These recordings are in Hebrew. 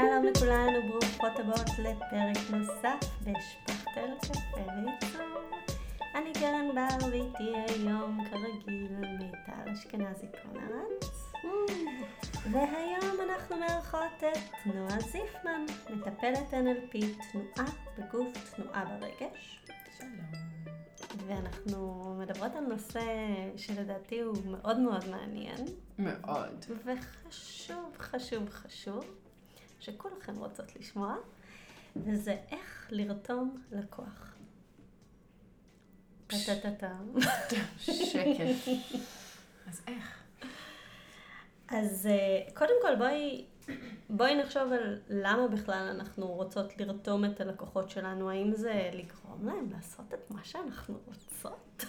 שלום לכולן וברוכות הבאות לפרק נוסף בשפכטל וייצור. אני קרן בר ואיתי היום כרגיל מיטל אשכנזי קונרץ. והיום אנחנו מארחות את נועה זיפמן, מטפלת NLP, תנועה בגוף, תנועה ברגש. שלום. ואנחנו מדברות על נושא שלדעתי הוא מאוד מאוד מעניין. מאוד. וחשוב, חשוב, חשוב, שכולכם רוצות לשמוע, וזה איך לרתום לקוח. שקט. אז איך? אז אה, קודם כל בואי, בואי נחשוב על למה בכלל אנחנו רוצות לרתום את הלקוחות שלנו. האם זה לגרום להם לעשות את מה שאנחנו רוצות?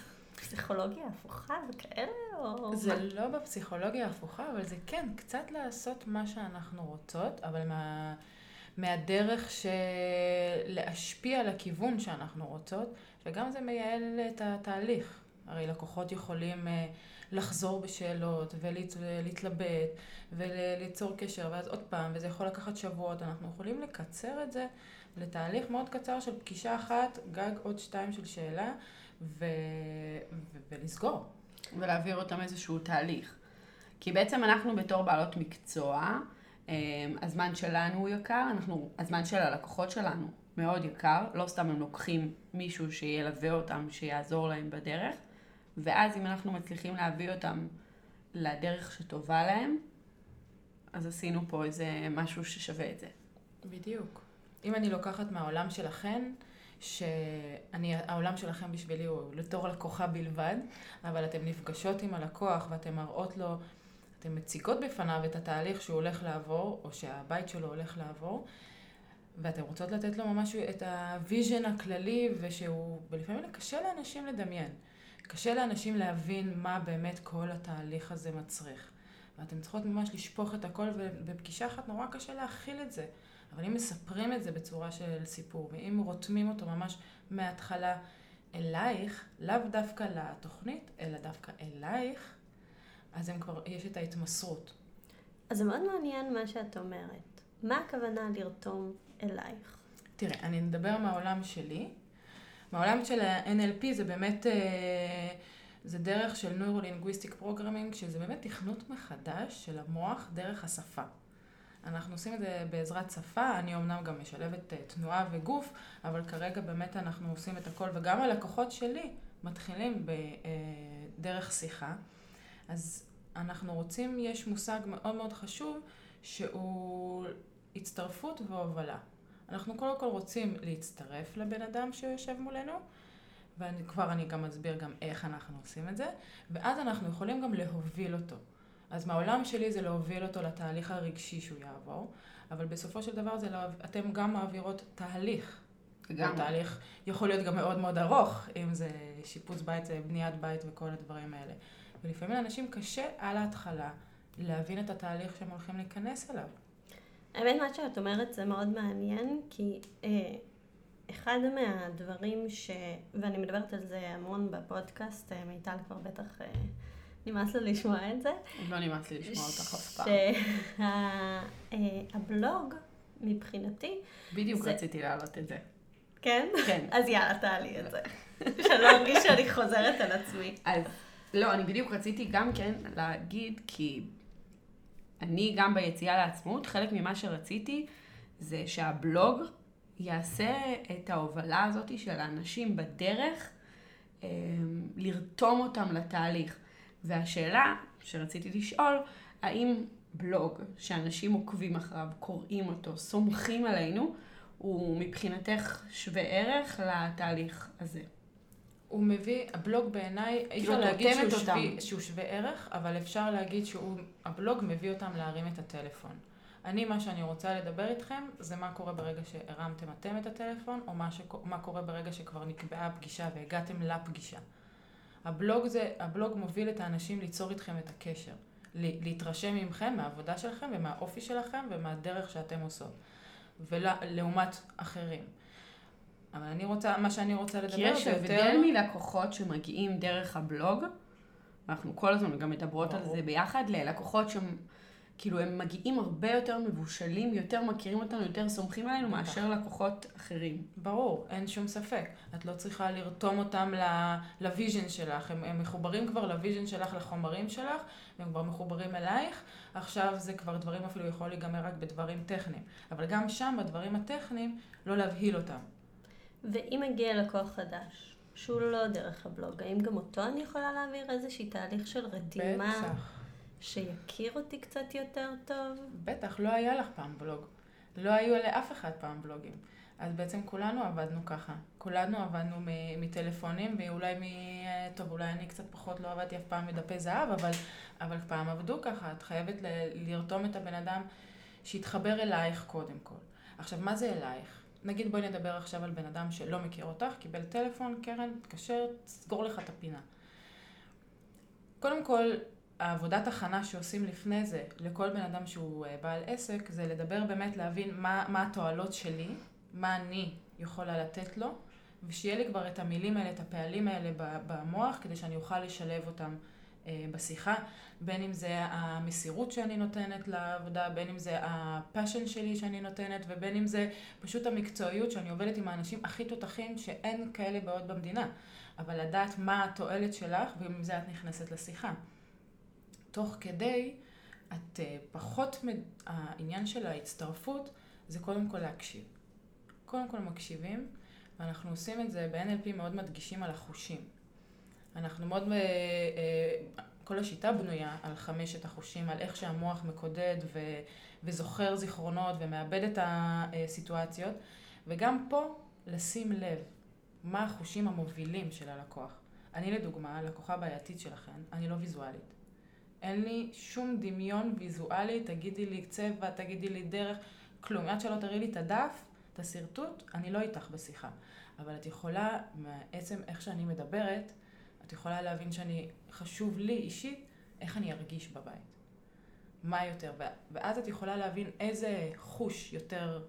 פסיכולוגיה הפוכה וכאלה, או... זה מה? לא בפסיכולוגיה ההפוכה, אבל זה כן, קצת לעשות מה שאנחנו רוצות, אבל מה, מהדרך של להשפיע לכיוון שאנחנו רוצות, וגם זה מייעל את התהליך. הרי לקוחות יכולים אה, לחזור בשאלות ולהתלבט וליצור קשר, ואז עוד פעם, וזה יכול לקחת שבועות. אנחנו יכולים לקצר את זה לתהליך מאוד קצר של פגישה אחת, גג עוד שתיים של שאלה, ו... ו... ולסגור. ולהעביר אותם איזשהו תהליך. כי בעצם אנחנו בתור בעלות מקצוע, אה, הזמן שלנו הוא יקר, אנחנו, הזמן של הלקוחות שלנו מאוד יקר, לא סתם הם לוקחים מישהו שילווה אותם, שיעזור להם בדרך, ואז אם אנחנו מצליחים להביא אותם לדרך שטובה להם, אז עשינו פה איזה משהו ששווה את זה. בדיוק. אם אני לוקחת מהעולם שלכן, שאני, העולם שלכם בשבילי הוא לרתום לקוחה בלבד, אבל אתן נפגשות עם הלקוח ואתן מראות לו, אתן מציגות בפניו את התהליך שהוא הולך לעבור, או שהבית שלו הולך לעבור, ואתן רוצות לתת לו ממש את ה vision הכללי, ושהוא, ולפעמים קשה לאנשים לדמיין. קשה לאנשים להבין מה באמת כל התהליך הזה מצריך. ואתן צריכות ממש לשפוך את הכל, ובפגישה אחת נורא קשה להכיל את זה. אבל אם מספרים את זה בצורה של סיפור, ואם רותמים אותו ממש מההתחלה אלייך, לאו דווקא לתוכנית, אלא דווקא אלייך, אז הם כבר, יש את ההתמסרות. אז זה מאוד מעניין מה שאת אומרת. מה הכוונה לרתום אלייך? תראה, אני מדבר מהעולם שלי. מהעולם של ה-NLP זה באמת, אה, זה דרך של Neuro-Linguistic Programming, שזה באמת תכנות מחדש של המוח דרך השפה. אנחנו עושים את זה בעזרת שפה, אני אמנם גם משלבת אה, תנועה וגוף, אבל כרגע באמת אנחנו עושים את הכל, וגם הלקוחות שלי מתחילים בדרך שיחה. אז אנחנו רוצים, יש מושג מאוד מאוד חשוב, שהוא הצטרפות והובלה. אנחנו קודם כל רוצים להצטרף לבן אדם שיושב מולנו, וכבר אני גם אסביר גם איך אנחנו עושים את זה, ואז אנחנו יכולים גם להוביל אותו. אז מהעולם שלי זה להוביל אותו לתהליך הרגשי שהוא יעבור, אבל בסופו של דבר זה לא, אתם גם מעבירות תהליך. גם. תהליך יכול להיות גם מאוד מאוד ארוך, אם זה שיפוץ בית, זה בניית בית וכל הדברים האלה. ולפעמים לאנשים קשה על ההתחלה להבין את התהליך שהם הולכים להיכנס אליו. האמת, מה שאת אומרת זה מאוד מעניין, כי אה, אחד מהדברים ש... ואני מדברת על זה המון בפודקאסט, אה, מיטל כבר בטח אה, נמאס לה לשמוע את זה. לא נמאס לי לשמוע אותך אף פעם. שהבלוג, מבחינתי, בדיוק רציתי להעלות את זה. כן? כן. אז יאללה, תעלי את זה. שלא ארגיש שאני חוזרת על עצמי. אז לא, אני בדיוק רציתי גם כן להגיד, כי אני גם ביציאה לעצמאות, חלק ממה שרציתי זה שהבלוג יעשה את ההובלה הזאת של האנשים בדרך, אה, לרתום אותם לתהליך. והשאלה שרציתי לשאול, האם בלוג שאנשים עוקבים אחריו, קוראים אותו, סומכים עלינו, הוא מבחינתך שווה ערך לתהליך הזה? הוא מביא, הבלוג בעיניי, אי אפשר את להגיד שהוא, אותם. שהוא שווה ערך, אבל אפשר להגיד שהבלוג מביא אותם להרים את הטלפון. אני, מה שאני רוצה לדבר איתכם, זה מה קורה ברגע שהרמתם אתם את הטלפון, או מה, שקו, מה קורה ברגע שכבר נקבעה הפגישה והגעתם לפגישה. הבלוג, זה, הבלוג מוביל את האנשים ליצור איתכם את הקשר. להתרשם מכם, מהעבודה שלכם ומהאופי שלכם ומהדרך שאתם עושות. ולעומת אחרים. אבל אני רוצה, מה שאני רוצה לדבר כי יש זה יותר... הבדל מלקוחות שמגיעים דרך הבלוג, אנחנו כל הזמן גם מדברות על ברור. זה ביחד, ללקוחות כאילו הם מגיעים הרבה יותר מבושלים, יותר מכירים אותנו, יותר סומכים עלינו בטח. מאשר לקוחות אחרים. ברור, אין שום ספק. את לא צריכה לרתום אותם ל vision שלך. הם, הם מחוברים כבר ל vision שלך, לחומרים שלך, והם כבר מחוברים אלייך. עכשיו זה כבר דברים אפילו יכול להיגמר רק בדברים טכניים. אבל גם שם, בדברים הטכניים, לא להבהיל אותם. ואם מגיע לקוח חדש, שהוא לא דרך הבלוג, האם גם אותו אני יכולה להעביר איזשהי תהליך של רתימה, בטח. שיכיר אותי קצת יותר טוב? בטח, לא היה לך פעם בלוג. לא היו לאף אחד פעם בלוגים. אז בעצם כולנו עבדנו ככה. כולנו עבדנו מטלפונים, ואולי מ... טוב, אולי אני קצת פחות לא עבדתי אף פעם מדפי זהב, אבל, אבל פעם עבדו ככה. את חייבת ל- לרתום את הבן אדם שיתחבר אלייך קודם כל. עכשיו, מה זה אלייך? נגיד בואי נדבר עכשיו על בן אדם שלא מכיר אותך, קיבל טלפון, קרן, תתקשר, תסגור לך את הפינה. קודם כל, העבודת הכנה שעושים לפני זה, לכל בן אדם שהוא אה, בעל עסק, זה לדבר באמת, להבין מה, מה התועלות שלי, מה אני יכולה לתת לו, ושיהיה לי כבר את המילים האלה, את הפעלים האלה במוח, כדי שאני אוכל לשלב אותם אה, בשיחה, בין אם זה המסירות שאני נותנת לעבודה, בין אם זה הפאשן שלי שאני נותנת, ובין אם זה פשוט המקצועיות שאני עובדת עם האנשים הכי תותחים שאין כאלה בעוד במדינה. אבל לדעת מה התועלת שלך, ועם זה את נכנסת לשיחה. תוך כדי, את uh, פחות, מד... העניין של ההצטרפות זה קודם כל להקשיב. קודם כל מקשיבים, ואנחנו עושים את זה ב-NLP מאוד מדגישים על החושים. אנחנו מאוד, uh, uh, כל השיטה בנויה על חמשת החושים, על איך שהמוח מקודד ו... וזוכר זיכרונות ומאבד את הסיטואציות, וגם פה לשים לב מה החושים המובילים של הלקוח. אני לדוגמה, לקוחה בעייתית שלכם, אני לא ויזואלית. אין לי שום דמיון ויזואלי, תגידי לי צבע, תגידי לי דרך, כלום. עד שלא תראי לי את הדף, את השרטוט, אני לא איתך בשיחה. אבל את יכולה, מעצם איך שאני מדברת, את יכולה להבין שאני, חשוב לי אישית, איך אני ארגיש בבית. מה יותר, ואז את יכולה להבין איזה חוש יותר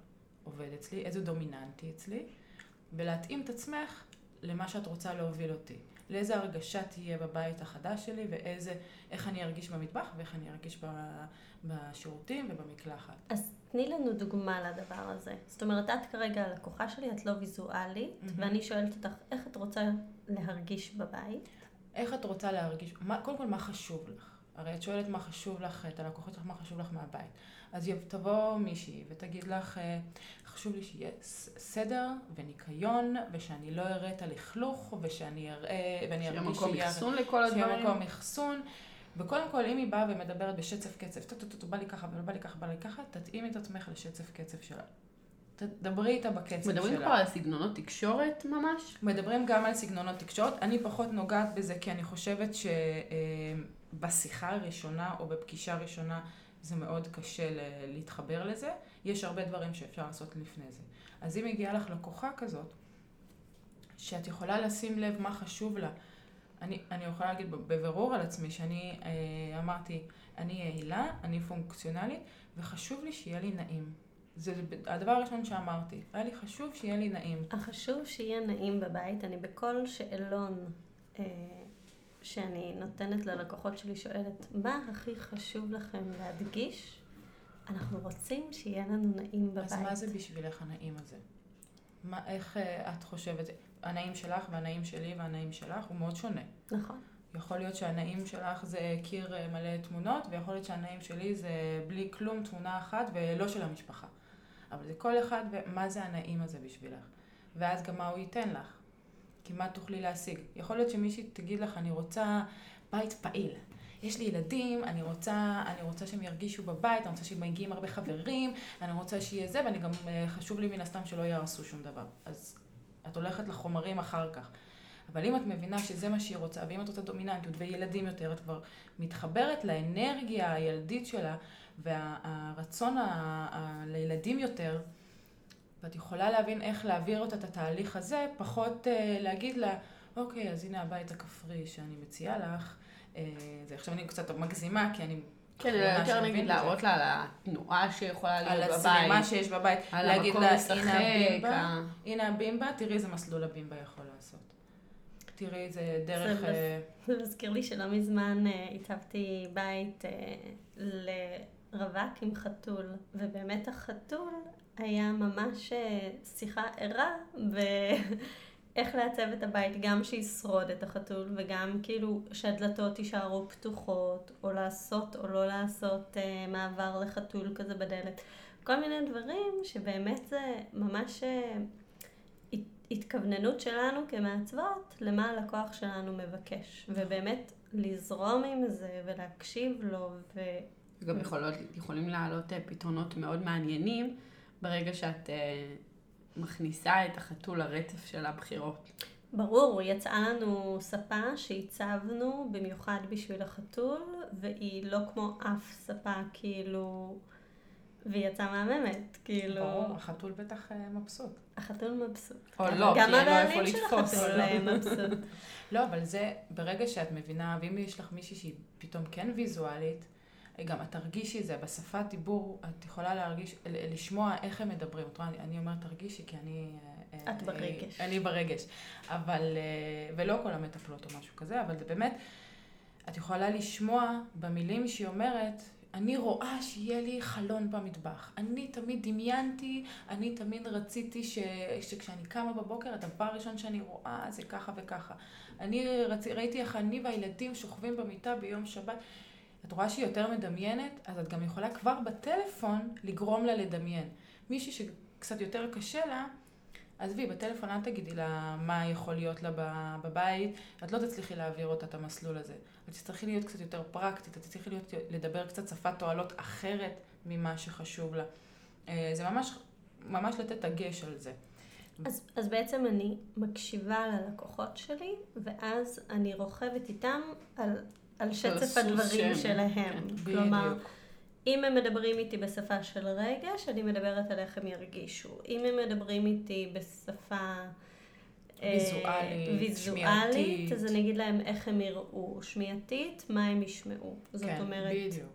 עובד אצלי, איזה דומיננטי אצלי, ולהתאים את עצמך למה שאת רוצה להוביל אותי. לאיזה הרגשה תהיה בבית החדש שלי, ואיזה, איך אני ארגיש במטבח, ואיך אני ארגיש בשירותים ובמקלחת. אז תני לנו דוגמה לדבר הזה. זאת אומרת, את כרגע הלקוחה שלי, את לא ויזואלית, mm-hmm. ואני שואלת אותך, איך את רוצה להרגיש בבית? איך את רוצה להרגיש, מה, קודם כל, מה חשוב לך? הרי את שואלת מה חשוב לך, את הלקוחות שלך, מה חשוב לך מהבית. אז תבוא מישהי ותגיד לך, חשוב לי שיהיה סדר וניקיון, ושאני לא אראה את הלכלוך, ושאני אראה, ואני שיהיה ארגיש מקום אחסון לכל הדברים. שיהיה מקום אחסון. וקודם כל, אם היא באה ומדברת בשצף קצף, טו-טו-טו, בא לי ככה, בא לי ככה, בא לי ככה, תתאים את עצמך לשצף קצף שלה. תדברי איתה בקצב שלה. מדברים כבר על סגנונות תקשורת ממש? מדברים גם על סגנונות תקשורת. אני פחות נוגעת בזה, כי אני חושבת שבשיחה הראשונה או בפגישה ראשונה זה מאוד קשה להתחבר לזה. יש הרבה דברים שאפשר לעשות לפני זה. אז אם הגיעה לך לקוחה כזאת, שאת יכולה לשים לב מה חשוב לה, אני, אני יכולה להגיד בבירור על עצמי שאני אה, אמרתי, אני יעילה, אני פונקציונלית, וחשוב לי שיהיה לי נעים. זה הדבר הראשון שאמרתי, היה לי חשוב שיהיה לי נעים. החשוב שיהיה נעים בבית, אני בכל שאלון אה, שאני נותנת ללקוחות שלי שואלת, מה הכי חשוב לכם להדגיש? אנחנו רוצים שיהיה לנו נעים בבית. אז מה זה בשבילך הנעים הזה? מה, איך את חושבת? הנעים שלך והנעים שלי והנעים שלך הוא מאוד שונה. נכון. יכול להיות שהנעים שלך זה קיר מלא תמונות, ויכול להיות שהנעים שלי זה בלי כלום, תמונה אחת, ולא של המשפחה. אבל זה כל אחד, ומה זה הנעים הזה בשבילך? ואז גם מה הוא ייתן לך? כי מה תוכלי להשיג? יכול להיות שמישהי תגיד לך, אני רוצה בית פעיל. יש לי ילדים, אני רוצה, אני רוצה שהם ירגישו בבית, אני רוצה שהם מגיעים הרבה חברים, אני רוצה שיהיה זה, ואני גם, חשוב לי מן הסתם שלא יהרסו שום דבר. אז את הולכת לחומרים אחר כך. אבל אם את מבינה שזה מה שהיא רוצה, ואם את רוצה דומיננטיות וילדים יותר, את כבר מתחברת לאנרגיה הילדית שלה והרצון ה- ה- לילדים יותר, ואת יכולה להבין איך להעביר אותה את התהליך הזה, פחות uh, להגיד לה, אוקיי, אז הנה הבית הכפרי שאני מציעה לך. Uh, זה עכשיו אני קצת מגזימה, כי אני... כן, יותר נגיד להראות לה על התנועה שיכולה להיות בבית. על הזרימה שיש בבית. על להגיד המקום לה, לשחק. הנה הבימבה, ה- הנה הבימבה, תראי איזה מסלול הבימבה יכול לעשות. תראי איזה דרך... זה אה, זה מזכיר לי שלא מזמן אה, הצבתי בית אה, רווק עם חתול, ובאמת החתול היה ממש אה, שיחה ערה באיך לעצב את הבית, גם שישרוד את החתול, וגם כאילו שהדלתות יישארו פתוחות, או לעשות או לא לעשות אה, מעבר לחתול כזה בדלת. כל מיני דברים שבאמת זה ממש אה, הת- התכווננות שלנו כמעצבות למה הלקוח שלנו מבקש. ובאמת לזרום עם זה ולהקשיב לו, ו... גם יכולות, יכולים לעלות אה, פתרונות מאוד מעניינים ברגע שאת אה, מכניסה את החתול לרצף של הבחירות. ברור, יצאה לנו ספה שהצבנו במיוחד בשביל החתול, והיא לא כמו אף ספה, כאילו... והיא יצאה מהממת, כאילו... ברור, החתול בטח אה, מבסוט. החתול מבסוט. או לא, כי גם אין לו איפה הבעלים של לתפוס. החתול אה, מבסוט. לא, אבל זה, ברגע שאת מבינה, ואם יש לך מישהי שהיא פתאום כן ויזואלית, גם את תרגישי את זה, בשפת דיבור, את יכולה להרגיש, לשמוע איך הם מדברים. את רואה, אני, אני אומרת תרגישי, כי אני... אה, את אה, ברגש. אני ברגש. אבל, אה, ולא כל המטפלות או משהו כזה, אבל זה באמת, את יכולה לשמוע במילים שהיא אומרת, אני רואה שיהיה לי חלון במטבח. אני תמיד דמיינתי, אני תמיד רציתי ש... שכשאני קמה בבוקר, הדבר הראשון שאני רואה זה ככה וככה. אני רצ... ראיתי איך אני והילדים שוכבים במיטה ביום שבת. את רואה שהיא יותר מדמיינת, אז את גם יכולה כבר בטלפון לגרום לה לדמיין. מישהי שקצת יותר קשה לה, עזבי, בטלפון אל תגידי לה מה יכול להיות לה בבית, את לא תצליחי להעביר אותה את המסלול הזה. את תצטרכי להיות קצת יותר פרקטית, את תצטרכי להיות, לדבר קצת שפת תועלות אחרת ממה שחשוב לה. אה, זה ממש, ממש לתת דגש על זה. אז, אז בעצם אני מקשיבה ללקוחות שלי, ואז אני רוכבת איתם על, על שצף הדברים שהם. שלהם. כן, כלומר, בדיוק. אם הם מדברים איתי בשפה של רגש, אני מדברת על איך הם ירגישו. אם הם מדברים איתי בשפה... אה, ויזואלית, ויזואלית, שמיעתית. אז אני אגיד להם איך הם יראו. שמיעתית, מה הם ישמעו. זאת כן, אומרת... בדיוק.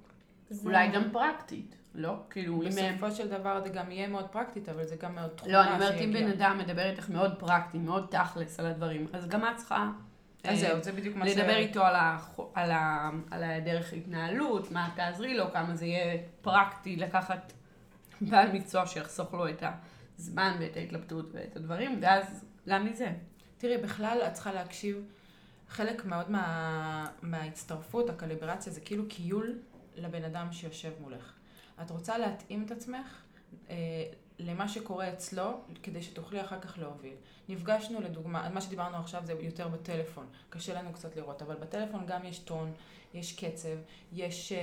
זה- אולי גם פרקטית, לא? כאילו, אם. בסופו של דבר זה גם יהיה מאוד פרקטית, אבל זה גם מאוד תכונה לא, אני אומרת, אם. בן אדם מדבר איתך מאוד פרקטי, מאוד תכלס על הדברים, אז גם את צריכה... אז אה, זהו, זה בדיוק מה ש... לדבר איתו על, הח... על, ה... על הדרך התנהלות, מה תעזרי לו, כמה זה יהיה פרקטי לקחת בעל מקצוע שיחסוך לו את הזמן ואת ההתלבטות ואת הדברים, ואז גם מזה. תראי, בכלל את צריכה להקשיב, חלק מאוד מה, מההצטרפות, הקליברציה, זה כאילו כיול לבן אדם שיושב מולך. את רוצה להתאים את עצמך אה, למה שקורה אצלו, כדי שתוכלי אחר כך להוביל. נפגשנו לדוגמה, מה שדיברנו עכשיו זה יותר בטלפון, קשה לנו קצת לראות, אבל בטלפון גם יש טון, יש קצב, יש, אה,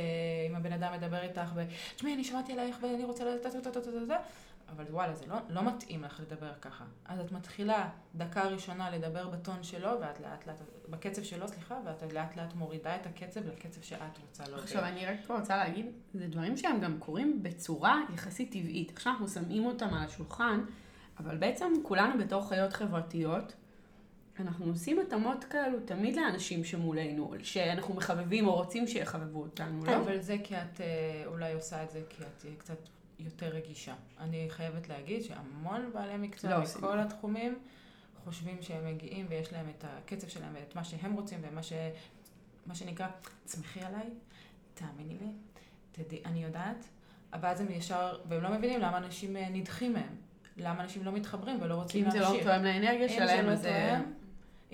אם הבן אדם מדבר איתך, ו... תשמעי, אני שמעתי עלייך ואני רוצה לדעת, אבל וואלה, זה לא, לא מתאים לך לדבר ככה. אז את מתחילה דקה ראשונה לדבר בטון שלו, ואת לאט לאט, בקצב שלו, סליחה, ואת לאט לאט מורידה את הקצב לקצב שאת רוצה להוביל. עכשיו, אני רק פה רוצה להגיד, זה דברים שהם גם קורים בצורה יחסית טבעית. עכשיו אנחנו שמים אותם על השולחן, אבל בעצם כולנו בתור חיות חברתיות, אנחנו עושים התאמות כאלו תמיד לאנשים שמולנו, שאנחנו מחבבים או רוצים שיחבבו אותנו, לא? אבל זה כי את אה, אולי עושה את זה כי את אה, קצת יותר רגישה. אני חייבת להגיד שהמון בעלי מקצוע לא. מכל התחומים חושבים שהם מגיעים ויש להם את הקצב שלהם ואת מה שהם רוצים ומה ש... מה שנקרא, תסמכי עליי, תאמיני לי, תדעי, אני יודעת, אבל אז הם ישר, והם לא מבינים למה אנשים אה, נדחים מהם. למה אנשים לא מתחברים ולא כי רוצים אם זה להמשיך. לא תואם לאנרגיה אם זה שלהם, לא אז אה, תואם,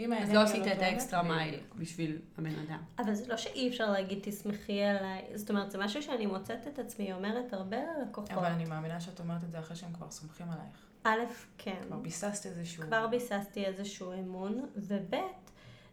אם אז לא עשית את תואמת, האקסטרה מייל. בשביל הבן אדם. אבל זה לא שאי אפשר להגיד תסמכי עליי, זאת אומרת, זה משהו שאני מוצאת את עצמי אומרת הרבה ללקוחות. אבל אני מאמינה שאת אומרת את זה אחרי שהם כבר סומכים עלייך. א', כן. כבר ביססת איזשהו... כבר ביססתי איזשהו אמון, וב',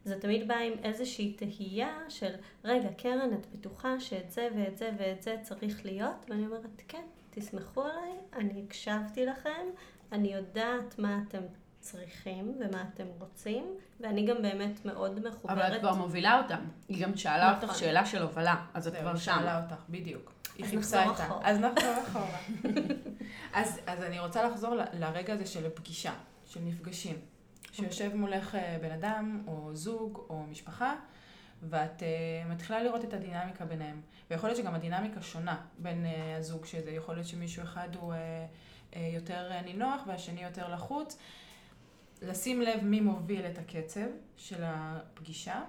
זה תמיד בא עם איזושהי תהייה של, רגע, קרן, את בטוחה שאת זה ואת זה ואת זה צריך להיות? ואני אומרת, כן, תסמכו עליי, אני הקשבתי לכם, אני יודעת מה אתם צריכים ומה אתם רוצים, ואני גם באמת מאוד מחוברת. אבל את כבר מובילה אותם. היא גם שאלה נכון. אותך שאלה של הובלה, אז את כבר היא שם. שאלה אותך, בדיוק. היא אז חיפשה את ה... אז נחזור אחורה. אז, אז אני רוצה לחזור ל- לרגע הזה של פגישה, של מפגשים. שיושב מולך אה, בן אדם, או זוג, או משפחה, ואת uh, מתחילה לראות את הדינמיקה ביניהם. ויכול להיות שגם הדינמיקה שונה בין uh, הזוג, שזה יכול להיות שמישהו אחד הוא uh, uh, יותר uh, נינוח והשני יותר לחוץ. לשים לב מי מוביל את הקצב של הפגישה,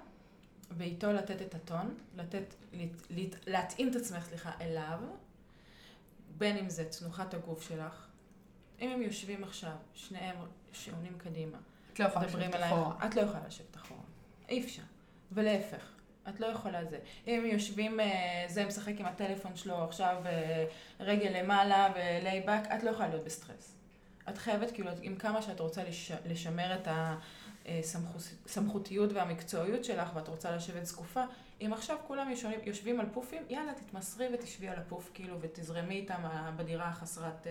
ואיתו לתת את הטון, לתת, לת, לת, להתאים את עצמך, סליחה, אליו, בין אם זה תנוחת הגוף שלך, אם הם יושבים עכשיו, שניהם שעונים קדימה, את לא יכולה לשבת אחורה. את לא יכולה לשבת אחורה. אי אפשר. ולהפך, את לא יכולה זה. אם יושבים, אה, זה משחק עם הטלפון שלו עכשיו אה, רגל למעלה ו laid back, את לא יכולה להיות בסטרס. את חייבת, כאילו, עם כמה שאת רוצה לש, לשמר את הסמכותיות והמקצועיות שלך ואת רוצה לשבת זקופה, אם עכשיו כולם יושבים, יושבים על פופים, יאללה, תתמסרי ותשבי על הפוף, כאילו, ותזרמי איתם אה, בדירה החסרת...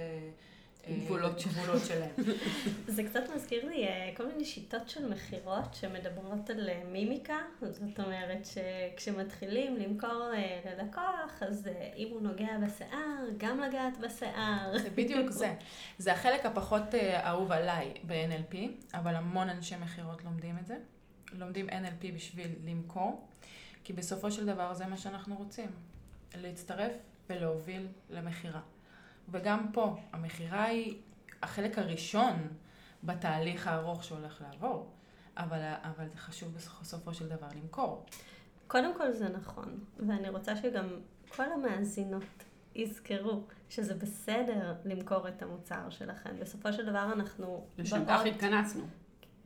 אה, אה, גבולות. גבולות שלהם. זה קצת מזכיר לי אה, כל מיני שיטות של מכירות שמדברות על אה, מימיקה. זאת אומרת שכשמתחילים למכור ללקוח, אז אם הוא נוגע בשיער, גם לגעת בשיער. זה בדיוק זה. זה החלק הפחות אה, אהוב עליי ב-NLP, אבל המון אנשי מכירות לומדים את זה. לומדים NLP בשביל למכור, כי בסופו של דבר זה מה שאנחנו רוצים. להצטרף ולהוביל למכירה. וגם פה, המכירה היא החלק הראשון בתהליך הארוך שהולך לעבור, אבל, אבל זה חשוב בסופו של דבר למכור. קודם כל זה נכון, ואני רוצה שגם כל המאזינות יזכרו שזה בסדר למכור את המוצר שלכם. בסופו של דבר אנחנו לשם כך התכנסנו.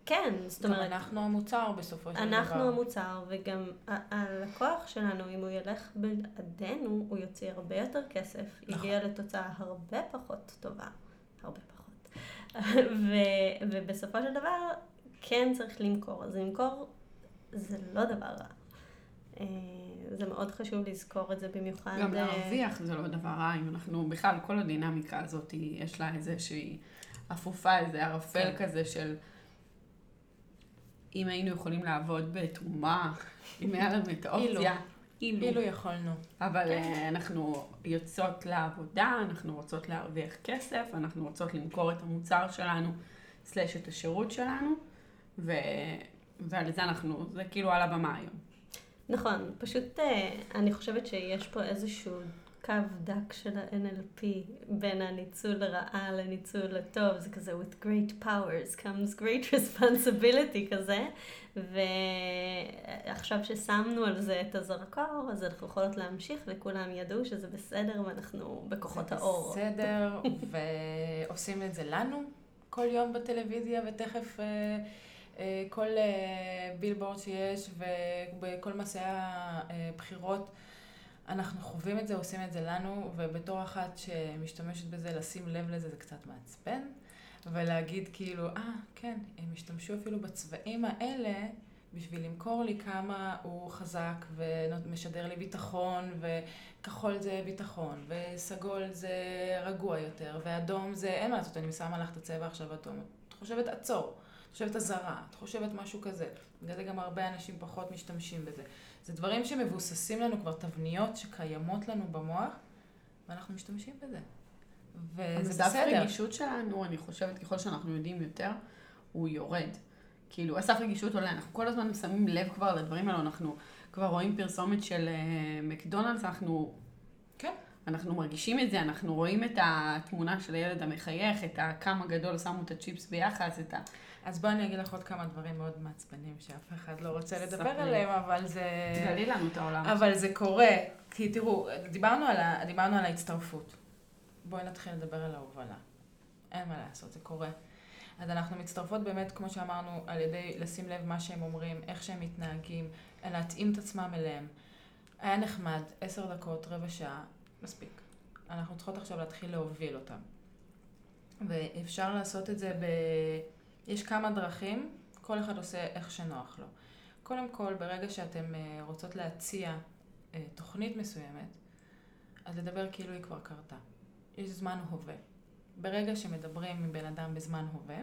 כן, זאת גם אומרת, אנחנו המוצר בסופו של דבר. אנחנו המוצר, וגם הלקוח שלנו, אם הוא ילך בלעדינו, הוא יוציא הרבה יותר כסף, נכון. יגיע לתוצאה הרבה פחות טובה, הרבה פחות. ו- ובסופו של דבר, כן צריך למכור. אז למכור זה לא דבר רע. אה, זה מאוד חשוב לזכור את זה במיוחד. גם אה, להרוויח זה לא דבר רע, אם אנחנו, בכלל, כל הדינמיקה הזאת, יש לה איזושהי אפופה, איזה ערפל כן. כזה של... אם היינו יכולים לעבוד בתרומה, אם היה לנו את האופציה, אילו. אילו יכולנו. אבל כן. אה, אנחנו יוצאות לעבודה, אנחנו רוצות להרוויח כסף, אנחנו רוצות למכור את המוצר שלנו, סלש את השירות שלנו, ו... ועל זה אנחנו, זה כאילו על הבמה היום. נכון, פשוט אה, אני חושבת שיש פה איזשהו קו דק של ה-NLP בין הניצול לרעה לניצול לטוב, זה כזה with great powers comes great responsibility כזה, ועכשיו ששמנו על זה את הזרקור, אז אנחנו יכולות להמשיך וכולם ידעו שזה בסדר ואנחנו בכוחות זה האור. בסדר, ועושים את זה לנו כל יום בטלוויזיה, ותכף אה, אה, כל אה, בילבורד שיש, ובכל מסעי הבחירות, אנחנו חווים את זה, עושים את זה לנו, ובתור אחת שמשתמשת בזה, לשים לב לזה זה קצת מעצבן, ולהגיד כאילו, אה, כן, הם השתמשו אפילו בצבעים האלה. בשביל למכור לי כמה הוא חזק ומשדר לי ביטחון, וכחול זה ביטחון, וסגול זה רגוע יותר, ואדום זה, אין מה לעשות, אני שמה לך את הצבע עכשיו אדום. את חושבת עצור, חושבת אזהרה, את חושבת משהו כזה. בגלל זה גם הרבה אנשים פחות משתמשים בזה. זה דברים שמבוססים לנו כבר, תבניות שקיימות לנו במוח, ואנחנו משתמשים בזה. וזה בסדר. רגישות שלנו, אני חושבת, ככל שאנחנו יודעים יותר, הוא יורד. כאילו, הסף רגישות עולה, אנחנו כל הזמן שמים לב כבר לדברים האלו, אנחנו כבר רואים פרסומת של uh, מקדונלדס, אנחנו... כן. אנחנו מרגישים את זה, אנחנו רואים את התמונה של הילד המחייך, את הכמה גדול שמו את הצ'יפס ביחס, את ה... אז בואי אני אגיד לך עוד כמה דברים מאוד מעצבנים שאף אחד לא רוצה לדבר. עליהם, אבל זה... גלי לנו את העולם. אבל זה קורה, כי תראו, דיברנו על, ה... דיברנו על ההצטרפות. בואי נתחיל לדבר על ההובלה. אין מה לעשות, זה קורה. אז אנחנו מצטרפות באמת, כמו שאמרנו, על ידי לשים לב מה שהם אומרים, איך שהם מתנהגים, להתאים את עצמם אליהם. היה נחמד, עשר דקות, רבע שעה, מספיק. אנחנו צריכות עכשיו להתחיל להוביל אותם. ואפשר לעשות את זה ב... יש כמה דרכים, כל אחד עושה איך שנוח לו. קודם כל, ברגע שאתם אה, רוצות להציע אה, תוכנית מסוימת, אז לדבר כאילו היא כבר קרתה. יש זמן הווה. ברגע שמדברים עם בן אדם בזמן הווה,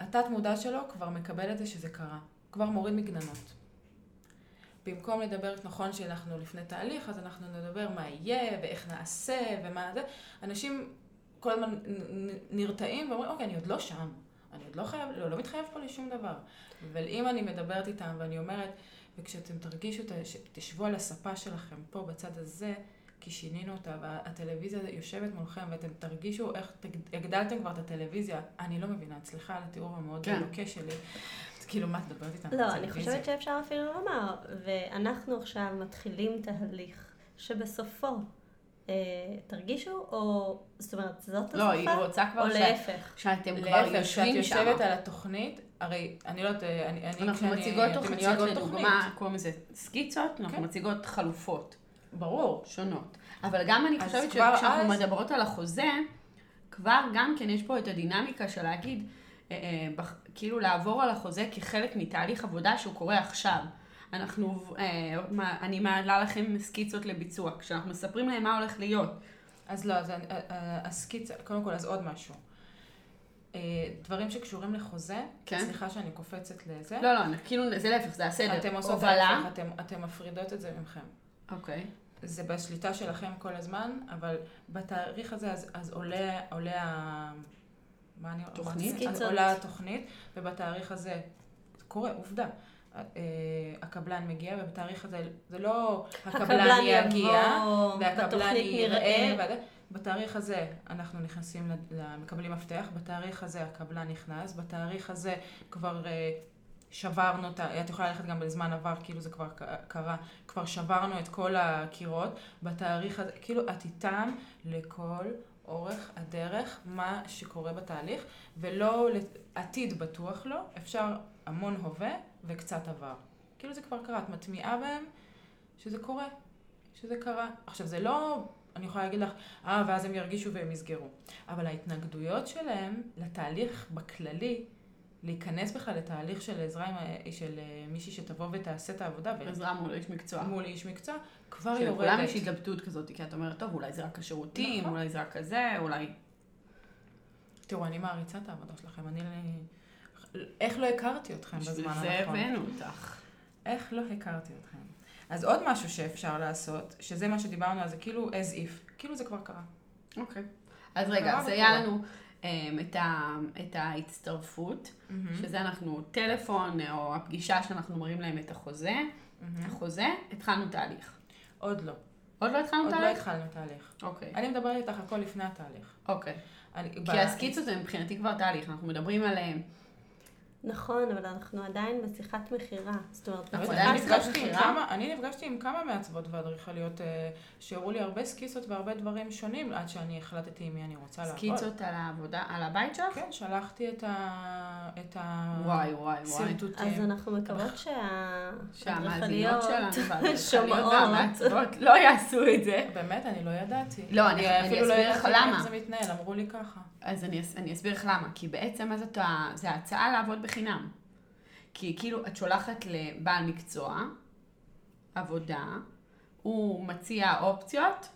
התת מודע שלו כבר מקבל את זה שזה קרה. כבר מוריד מגננות. במקום לדבר, נכון שאנחנו לפני תהליך, אז אנחנו נדבר מה יהיה, ואיך נעשה, ומה זה. אנשים כל הזמן נרתעים ואומרים, אוקיי, אני עוד לא שם. אני עוד לא חייב, לא, לא מתחייב פה לשום דבר. אבל אם אני מדברת איתם ואני אומרת, וכשאתם תרגישו, תשבו על הספה שלכם פה בצד הזה, כי שינינו אותה, והטלוויזיה יושבת מולכם, ואתם תרגישו איך הגדלתם כבר את הטלוויזיה. אני לא מבינה, סליחה על התיאור המאוד כן. לוקה שלי. כאילו, מה את מדברת איתם? לא, אני? חושבת שאפשר אפילו לומר, ואנחנו עכשיו מתחילים תהליך שבסופו תרגישו, או זאת אומרת, זאת השפה? לא, היא רוצה כבר או ש- להפך. שאתם כבר להפך, יושבים שם. יושבת על התוכנית, הרי אני לא יודעת, אני, אני אנחנו כשאני- מציגות תוכניות, מציגות לדוגמה, קוראים לזה סקיצות, אנחנו כן. מציגות חלופות ברור. שונות. אבל גם אני חושבת שכשאנחנו אז- מדברות על החוזה, כבר גם כן יש פה את הדינמיקה של להגיד, אה, אה, בח- כאילו לעבור על החוזה כחלק מתהליך עבודה שהוא קורה עכשיו. אנחנו, אה, מה, אני מעלה לכם סקיצות לביצוע, כשאנחנו מספרים להם מה הולך להיות. אז לא, אז אני- ה- ה- הסקיצה, קודם כל, אז עוד משהו. אה, דברים שקשורים לחוזה, כן. סליחה שאני קופצת לזה, לא, לא, כאילו זה להפך, זה הסדר. אתם עושות הובלה. אתם, אתם מפרידות את זה ממכם. אוקיי. זה בשליטה שלכם כל הזמן, אבל בתאריך הזה אז, אז עולה, עולה ה... מה אני... תוכנית? אז סקיצות. עולה התוכנית, ובתאריך הזה, זה קורה, עובדה. הקבלן מגיע, ובתאריך הזה, זה לא הקבלן יגיע, יבוא, והקבלן יראה. וזה- בתאריך הזה אנחנו נכנסים, מקבלים מפתח, בתאריך הזה הקבלן נכנס, בתאריך הזה כבר אה, שברנו את ה... את יכולה ללכת גם בזמן עבר, כאילו זה כבר קרה, כבר שברנו את כל הקירות, בתאריך הזה, כאילו את איתם לכל אורך הדרך, מה שקורה בתהליך, ולא לעתיד בטוח לא, אפשר המון הווה וקצת עבר. כאילו זה כבר קרה, את מטמיעה בהם שזה קורה, שזה קרה. עכשיו זה לא, אני יכולה להגיד לך, אה, ואז הם ירגישו והם יסגרו. אבל ההתנגדויות שלהם לתהליך בכללי, להיכנס בכלל לתהליך של עזרה עם, של אה, מישהי שתבוא ותעשה את העבודה, עזרה מול איש מקצוע. מול איש מקצוע, כבר שלכולם יורדת. יש התלבטות כזאת, כי את אומרת, טוב, אולי זה רק השירותים, נכון. אולי זה רק כזה, אולי... תראו, אני מעריצה את העבודה שלכם. אני... איך לא הכרתי אתכם בשביל בזמן זה הנכון? הבאנו אותך. איך לא הכרתי אתכם? אז עוד משהו שאפשר לעשות, שזה מה שדיברנו על זה, כאילו as if, כאילו זה כבר קרה. אוקיי. אז קרה רגע, אז. היה לנו אמ, את ה- את ההצטרפות, שזה אנחנו טלפון, או הפגישה שאנחנו מראים להם את החוזה. החוזה, התחלנו תהליך. עוד לא. עוד לא התחלנו עוד לא תהליך? התחלנו תהליך. אוקיי. אני מדברת איתך הכל לפני התהליך. אוקיי. אני- ב- כי הסקיצות זה מבחינתי כבר תהליך, אנחנו מדברים עליהם. נכון, אבל אנחנו עדיין בשיחת מכירה. זאת אומרת, אני נפגשתי עם? כמה- אני נפגשתי עם כמה מעצבות ואדריכליות אה, שהראו לי הרבה סקיצות והרבה דברים שונים עד שאני החלטתי עם מי אני רוצה לעבוד. סקיצות על העבודה, על הבית שלך? כן, שלחתי את ה... את ה... וואי, וואי, וואי. אז אנחנו מקוות שהאדריכליות שומעות. לא יעשו את זה. באמת, אני לא ידעתי. לא, אני- אפילו לא אסביר לך ידעתי למה. איך זה מתנהל, אמרו לי ככה. אז אני, אני אסביר לך למה. כי בעצם מה זאת ה... זה הצעה לעבוד בחינם. כי כאילו את שולחת לבעל מקצוע עבודה, הוא מציע אופציות,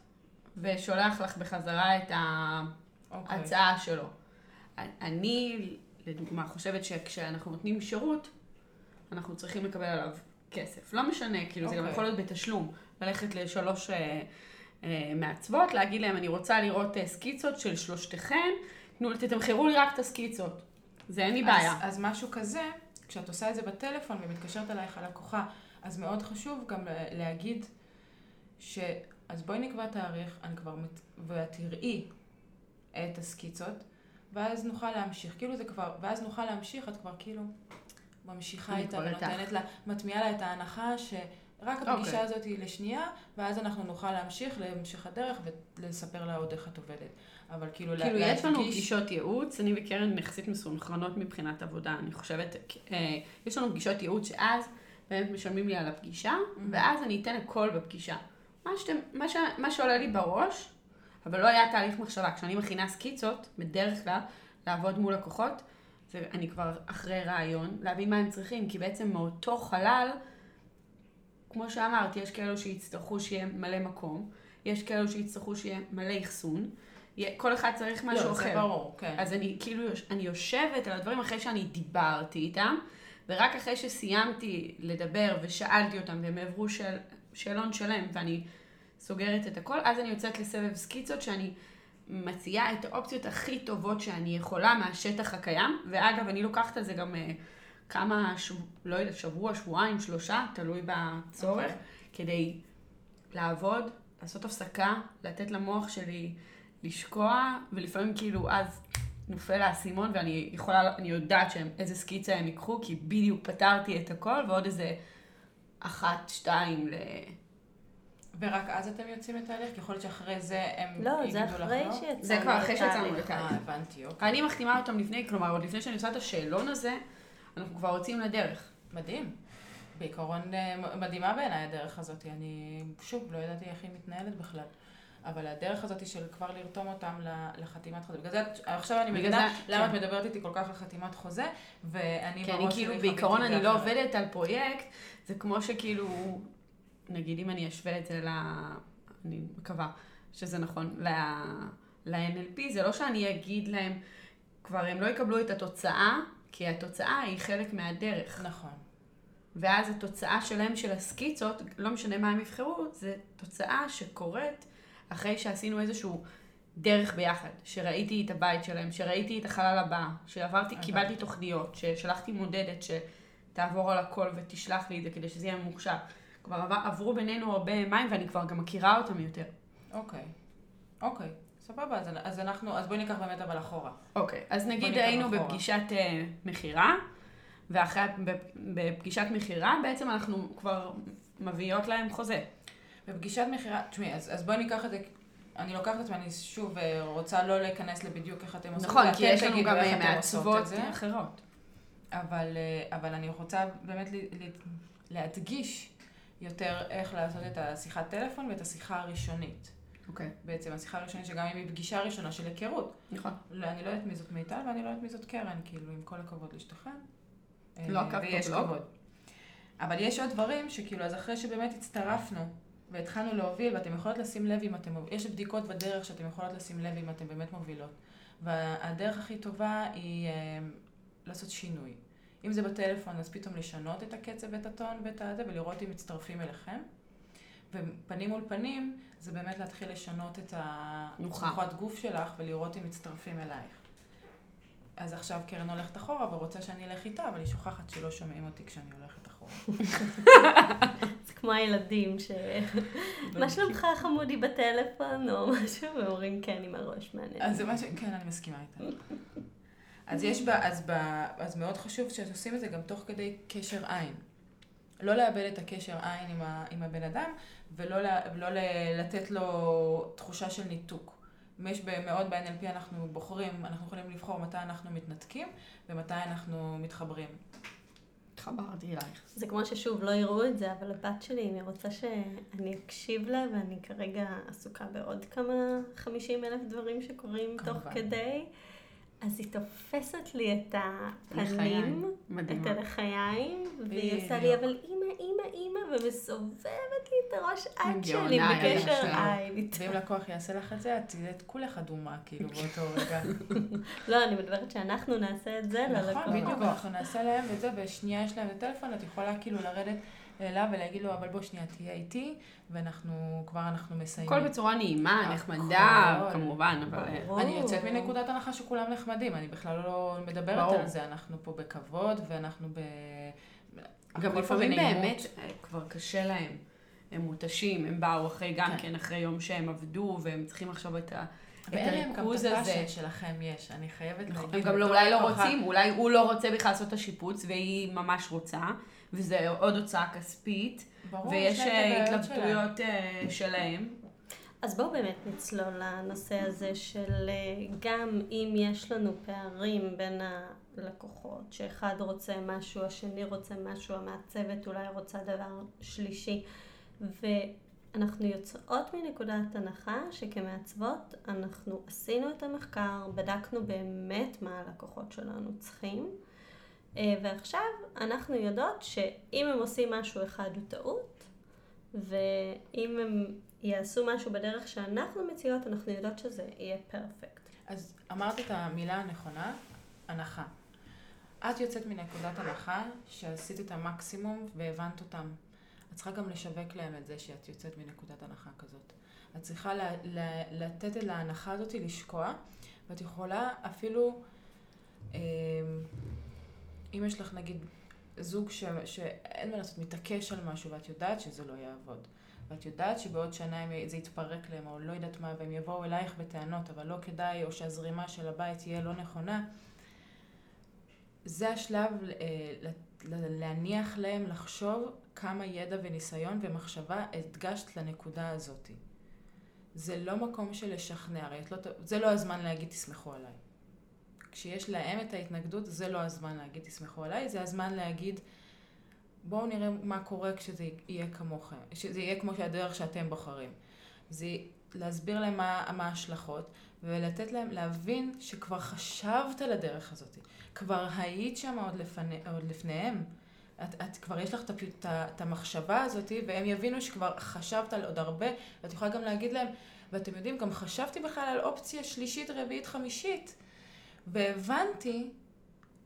ושולח לך בחזרה את אוקיי. ההצעה שלו. אני, לדוגמה, חושבת שכשאנחנו נותנים שירות, אנחנו צריכים לקבל עליו כסף. לא משנה, כאילו זה גם אוקיי. יכול להיות בתשלום. ללכת לשלוש אה, מעצבות, להגיד להם, אני רוצה לראות אה, סקיצות של שלושתכן, תנו, תתמחרו לי רק את הסקיצות. זה אין לי בעיה. אז, אז משהו כזה, כשאת עושה את זה בטלפון ומתקשרת אלייך הלקוחה, אז מאוד חשוב גם לה- להגיד ש... אז בואי נקבע תאריך, אני כבר... מת... ואת תראי את הסקיצות, ואז נוכל להמשיך. כאילו זה כבר... ואז נוכל להמשיך, את כבר כאילו ממשיכה איתה. ונותנת לה, מטמיעה לה את ההנחה ש... רק הפגישה אוקיי. הזאת היא לשנייה, ואז אנחנו נוכל להמשיך להמשך הדרך ולספר לה עוד איך את עובדת. אבל כאילו, לה- כאילו, יש לנו להדגיש- פגישות ייעוץ, אני וקרן יחסית מסונכרנות מבחינת עבודה, אני חושבת, אה, יש לנו פגישות ייעוץ שאז באמת משלמים לי על הפגישה, ואז אני אתן הכל בפגישה. מה, שאתם, מה, ש, מה שעולה לי בראש, אבל לא היה תהליך מחשבה, כשאני מכינה סקיצות, בדרך כלל, לעבוד מול לקוחות, זה, אני כבר אחרי רעיון, להבין מה הם צריכים, כי בעצם מאותו חלל, כמו שאמרת, יש כאלו שיצטרכו שיהיה מלא מקום, יש כאלו שיצטרכו שיהיה מלא אחסון, כל אחד צריך משהו לא, אחר. זה ברור, כן. אז אני כאילו, אני יושבת על הדברים אחרי שאני דיברתי איתם, ורק אחרי שסיימתי לדבר ושאלתי אותם והם העברו שאל, שאלון שלם ואני סוגרת את הכל, אז אני יוצאת לסבב סקיצות שאני מציעה את האופציות הכי טובות שאני יכולה מהשטח הקיים, ואגב, אני לוקחת על זה גם אה, כמה, שב... לא יודעת, שבוע, שבועיים, שלושה, תלוי בצורך, אוקיי. כדי לעבוד, לעשות הפסקה, לתת למוח שלי לשקוע, ולפעמים כאילו אז נופל האסימון ואני יכולה, אני יודעת שהם, איזה סקיצה הם ייקחו, כי בדיוק פתרתי את הכל, ועוד איזה אחת, שתיים ל... ורק אז אתם יוצאים לתהליך? כי יכול להיות שאחרי זה הם לא, יגידו זה לך אחרי לא? שיצאנו זה כבר אחרי שיצאנו לתהליך. אה, לתהליך. הבנתי, אוקיי. אני מחתימה אותם לפני, כלומר, עוד לפני שאני עושה את השאלון הזה, אנחנו כבר יוצאים לדרך. מדהים. בעיקרון אה, מדהימה בעיניי הדרך הזאת. אני, שוב, לא ידעתי איך היא מתנהלת בכלל. אבל הדרך הזאת של כבר לרתום אותם לחתימת חוזה. בגלל זה, עכשיו אני מבינה למה כן. את מדברת איתי כל כך על חתימת חוזה, ואני כי אני בראש כאילו, שלי בעיקרון חוויתי אני לא. עובדת על פרויקט, זה כמו שכאילו, נגיד אם אני אשווה את זה ל... אני מקווה שזה נכון, ל... ל-NLP, זה לא שאני אגיד להם, כבר הם לא יקבלו את התוצאה, כי התוצאה היא חלק מהדרך. נכון. ואז התוצאה שלהם של הסקיצות, לא משנה מה הם יבחרו, זה תוצאה שקורית אחרי שעשינו איזשהו דרך ביחד, שראיתי את הבית שלהם, שראיתי את החלל הבא, שעברתי, הבנתי. קיבלתי תוכניות, ששלחתי מודדת שתעבור על הכל ותשלח לי את זה כדי שזה יהיה ממוחשב. כבר עבר, עברו בינינו הרבה מים ואני כבר גם מכירה אותם יותר. אוקיי. אוקיי. סבבה, אז, אז אנחנו, אז בואי ניקח באמת אבל אחורה. אוקיי, אז נגיד היינו אחורה. בפגישת uh, מכירה, ואחרי, בפגישת מכירה בעצם אנחנו כבר מביאות להם חוזה. בפגישת מכירה, תשמעי, אז, אז בואי ניקח את זה, אני לוקחת את עצמי, אני שוב אה, רוצה לא להיכנס לבדיוק איך אתם עושים נכון, את זה, כי אתם יש לנו גם אה, מעצבות אחרות. אבל, אבל אני רוצה באמת להדגיש יותר איך לעשות את השיחת טלפון ואת השיחה הראשונית. אוקיי, בעצם השיחה הראשונית שגם אם היא פגישה ראשונה של היכרות. נכון. לא, אני לא יודעת מי זאת מיטל ואני לא יודעת מי זאת קרן, כאילו, עם כל הכבוד לשתיכן. אה, לא עקבת ויש בבלוג? כבוד. אבל יש עוד דברים שכאילו, אז אחרי שבאמת הצטרפנו והתחלנו להוביל, ואתם יכולות לשים לב אם אתם, יש בדיקות בדרך שאתם יכולות לשים לב אם אתם באמת מובילות. והדרך הכי טובה היא אה, לעשות שינוי. אם זה בטלפון, אז פתאום לשנות את הקצב ואת הטון ואת הזה, ולראות אם מצטרפים אליכם. ופנים מול פנים, זה באמת להתחיל לשנות את. הנוחת גוף שלך ולראות אם מצטרפים אלייך. אז עכשיו קרן הולכת אחורה ורוצה שאני אלך איתה, אבל היא שוכחת שלא שומעים אותי כשאני הולכת אחורה. זה כמו הילדים ש... מה שלומך חמודי בטלפון או משהו, ואומרים כן עם הראש מעניין. אז זה מה ש... כן, אני מסכימה איתה. אז יש בה, אז, ב, אז מאוד חשוב שעושים את זה גם תוך כדי קשר עין. לא לאבד את הקשר עין עם, ה, עם הבן אדם, ולא לה, לא ל- לתת לו תחושה של ניתוק. יש ב- מאוד ב-NLP אנחנו בוחרים, אנחנו יכולים לבחור מתי אנחנו מתנתקים ומתי אנחנו מתחברים. התחברתי אלייך. זה כמו ששוב, לא יראו את זה, אבל הבת שלי, אני רוצה שאני אקשיב לה, ואני כרגע עסוקה בעוד כמה 50 אלף דברים שקורים תוך כמובן. כדי. אז היא תופסת לי את הפנים. את. הלחיים, והיא עושה לי. אבל אימא, אימא, אימא, ומסובבת לי את הראש גאונה, שלי בקשר. עין. ואם לקוח יעשה לך את זה, את תהיה את כולך אדומה, כאילו, באותו רגע. לא, אני מדברת שאנחנו נעשה את זה ללקוח. נכון, בדיוק, אנחנו נעשה להם את זה, ושנייה יש להם את הטלפון, את יכולה כאילו לרדת אליו ולהגיד לו, אבל בוא שנייה תהיה איתי, ואנחנו, כבר אנחנו מסיימים. הכל בצורה נעימה. נחמדה, כמובן, אבל... ברור. אני יוצאת מנקודת הנחה שכולם נחמדים, אני בכלל לא מדברת ברור. על זה, אנחנו פה בכבוד, ואנחנו ב... גם לפעמים. באמת אה, כבר קשה להם. הם מותשים, הם באו אחרי גם כן. כן, אחרי יום שהם עבדו, והם צריכים עכשיו את ה- ואין להם גם את. הפאשן שלכם יש, אני חייבת נכון, להגיד. הם גם לא- אולי לא רוצים, אולי הוא לא רוצה בכלל לעשות את השיפוץ, והיא ממש רוצה, וזה עוד הוצאה כספית, ברור, ויש אה, שלהם. התלבטויות אה, שלהם. אז בואו באמת נצלול לנושא הזה של אה, גם אם יש לנו פערים בין הלקוחות, שאחד רוצה משהו, השני רוצה משהו, המעצבת אולי רוצה דבר שלישי, ואנחנו יוצאות מנקודת הנחה שכמעצבות אנחנו עשינו את המחקר, בדקנו באמת מה הלקוחות שלנו צריכים, ועכשיו אנחנו יודעות שאם הם עושים משהו אחד הוא טעות, ואם הם יעשו משהו בדרך שאנחנו מציעות, אנחנו יודעות שזה יהיה פרפקט. אז אמרת את המילה הנכונה, הנחה. את יוצאת מנקודת הנחה שעשית את המקסימום והבנת אותם. את צריכה גם לשווק להם את זה שאת יוצאת מנקודת הנחה כזאת. את צריכה ל- ל- לתת להנחה הזאת לשקוע, ואת יכולה אפילו, אה, אם יש לך נגיד זוג ש, שאין מה לעשות, מתעקש על משהו ואת יודעת שזה לא יעבוד. ואת יודעת שבעוד שנה זה יתפרק להם, או לא יודעת מה, והם יבואו אלייך בטענות, אבל לא כדאי, או שהזרימה של הבית תהיה לא נכונה, זה השלב אה, להניח להם לחשוב כמה ידע וניסיון ומחשבה הדגשת לנקודה הזאת. זה לא מקום של לשכנע, הרי לא, זה לא הזמן להגיד תסמכו עליי. כשיש להם את ההתנגדות, זה לא הזמן להגיד תסמכו עליי, זה הזמן להגיד בואו נראה מה קורה כשזה יהיה כמוכם, שזה יהיה כמו שהדרך שאתם בוחרים. זה להסביר להם מה, מה ההשלכות, ולתת להם להבין שכבר חשבת על הדרך הזאת. כבר היית שם עוד, לפני, עוד לפניהם. את, את כבר יש לך את, את, את המחשבה הזאת, והם יבינו שכבר חשבת על עוד הרבה, ואת יכולה גם להגיד להם, ואתם יודעים, גם חשבתי בכלל על אופציה שלישית, רביעית, חמישית, והבנתי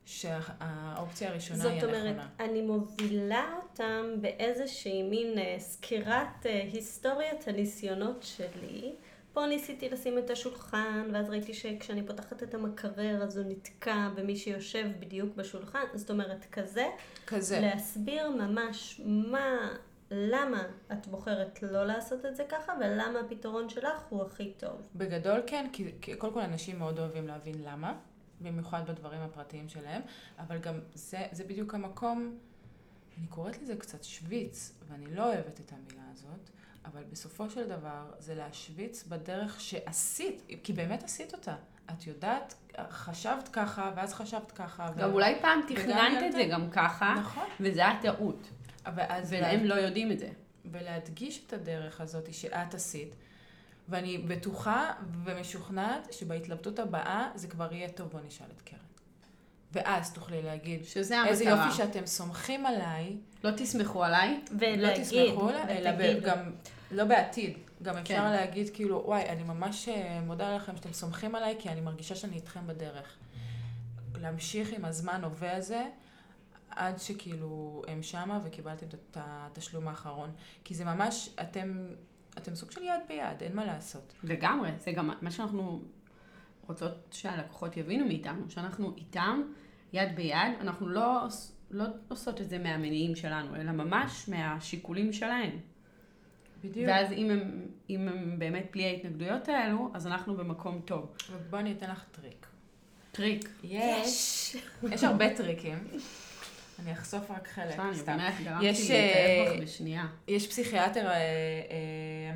שהאופציה הראשונה היא הנכונה. זאת אומרת, אני מובילה אותם באיזושהי מין אה, סקירת אה, היסטוריית הניסיונות שלי. פה ניסיתי לשים את השולחן, ואז ראיתי שכשאני פותחת את המקרר אז הוא נתקע במי שיושב בדיוק בשולחן, זאת אומרת, כזה. כזה. להסביר ממש מה, למה את בוחרת לא לעשות את זה ככה, ולמה הפתרון שלך הוא הכי טוב. בגדול כן, כי, כי קודם כל אנשים מאוד אוהבים להבין למה. במיוחד בדברים הפרטיים שלהם, אבל גם זה, זה בדיוק המקום, אני קוראת לזה קצת שוויץ, ואני לא אוהבת את המילה הזאת, אבל בסופו של דבר זה להשוויץ בדרך שעשית, כי באמת עשית אותה. את יודעת, חשבת ככה, ואז חשבת ככה. גם ו... אולי פעם תכננת את זה גם ככה, נכון. וזה היה טעות. והם לה... לא יודעים את זה. ולהדגיש את הדרך הזאת שאת עשית. ואני בטוחה ומשוכנעת שבהתלבטות הבאה זה כבר יהיה טוב, בוא נשאל את קרן. ואז תוכלי להגיד, שזה המטרה. איזה יופי שאתם סומכים עליי. לא תסמכו עליי. ולהגיד. לא תסמכו עליי, אלא גם, לא בעתיד. גם אפשר כן. להגיד כאילו, וואי, אני ממש אה, מודה לכם שאתם סומכים עליי, כי אני מרגישה שאני איתכם בדרך. להמשיך עם הזמן הווה הזה, עד שכאילו הם שמה וקיבלתם את התשלום האחרון. כי זה ממש, אתם אתם סוג של יד ביד, אין מה לעשות. לגמרי, זה גם מה שאנחנו רוצות שהלקוחות יבינו מאיתנו, שאנחנו איתם, יד ביד, אנחנו לא, לא עושות את זה מהמניעים שלנו, אלא ממש מהשיקולים שלהם. בדיוק. ואז אם הם, אם הם באמת בלי ההתנגדויות האלו, אז אנחנו במקום טוב. ובואי אני אתן לך טריק. טריק. יש. יש הרבה טריקים. אני אחשוף רק חלק, סתם. בך בשנייה. יש פסיכיאטר, אה,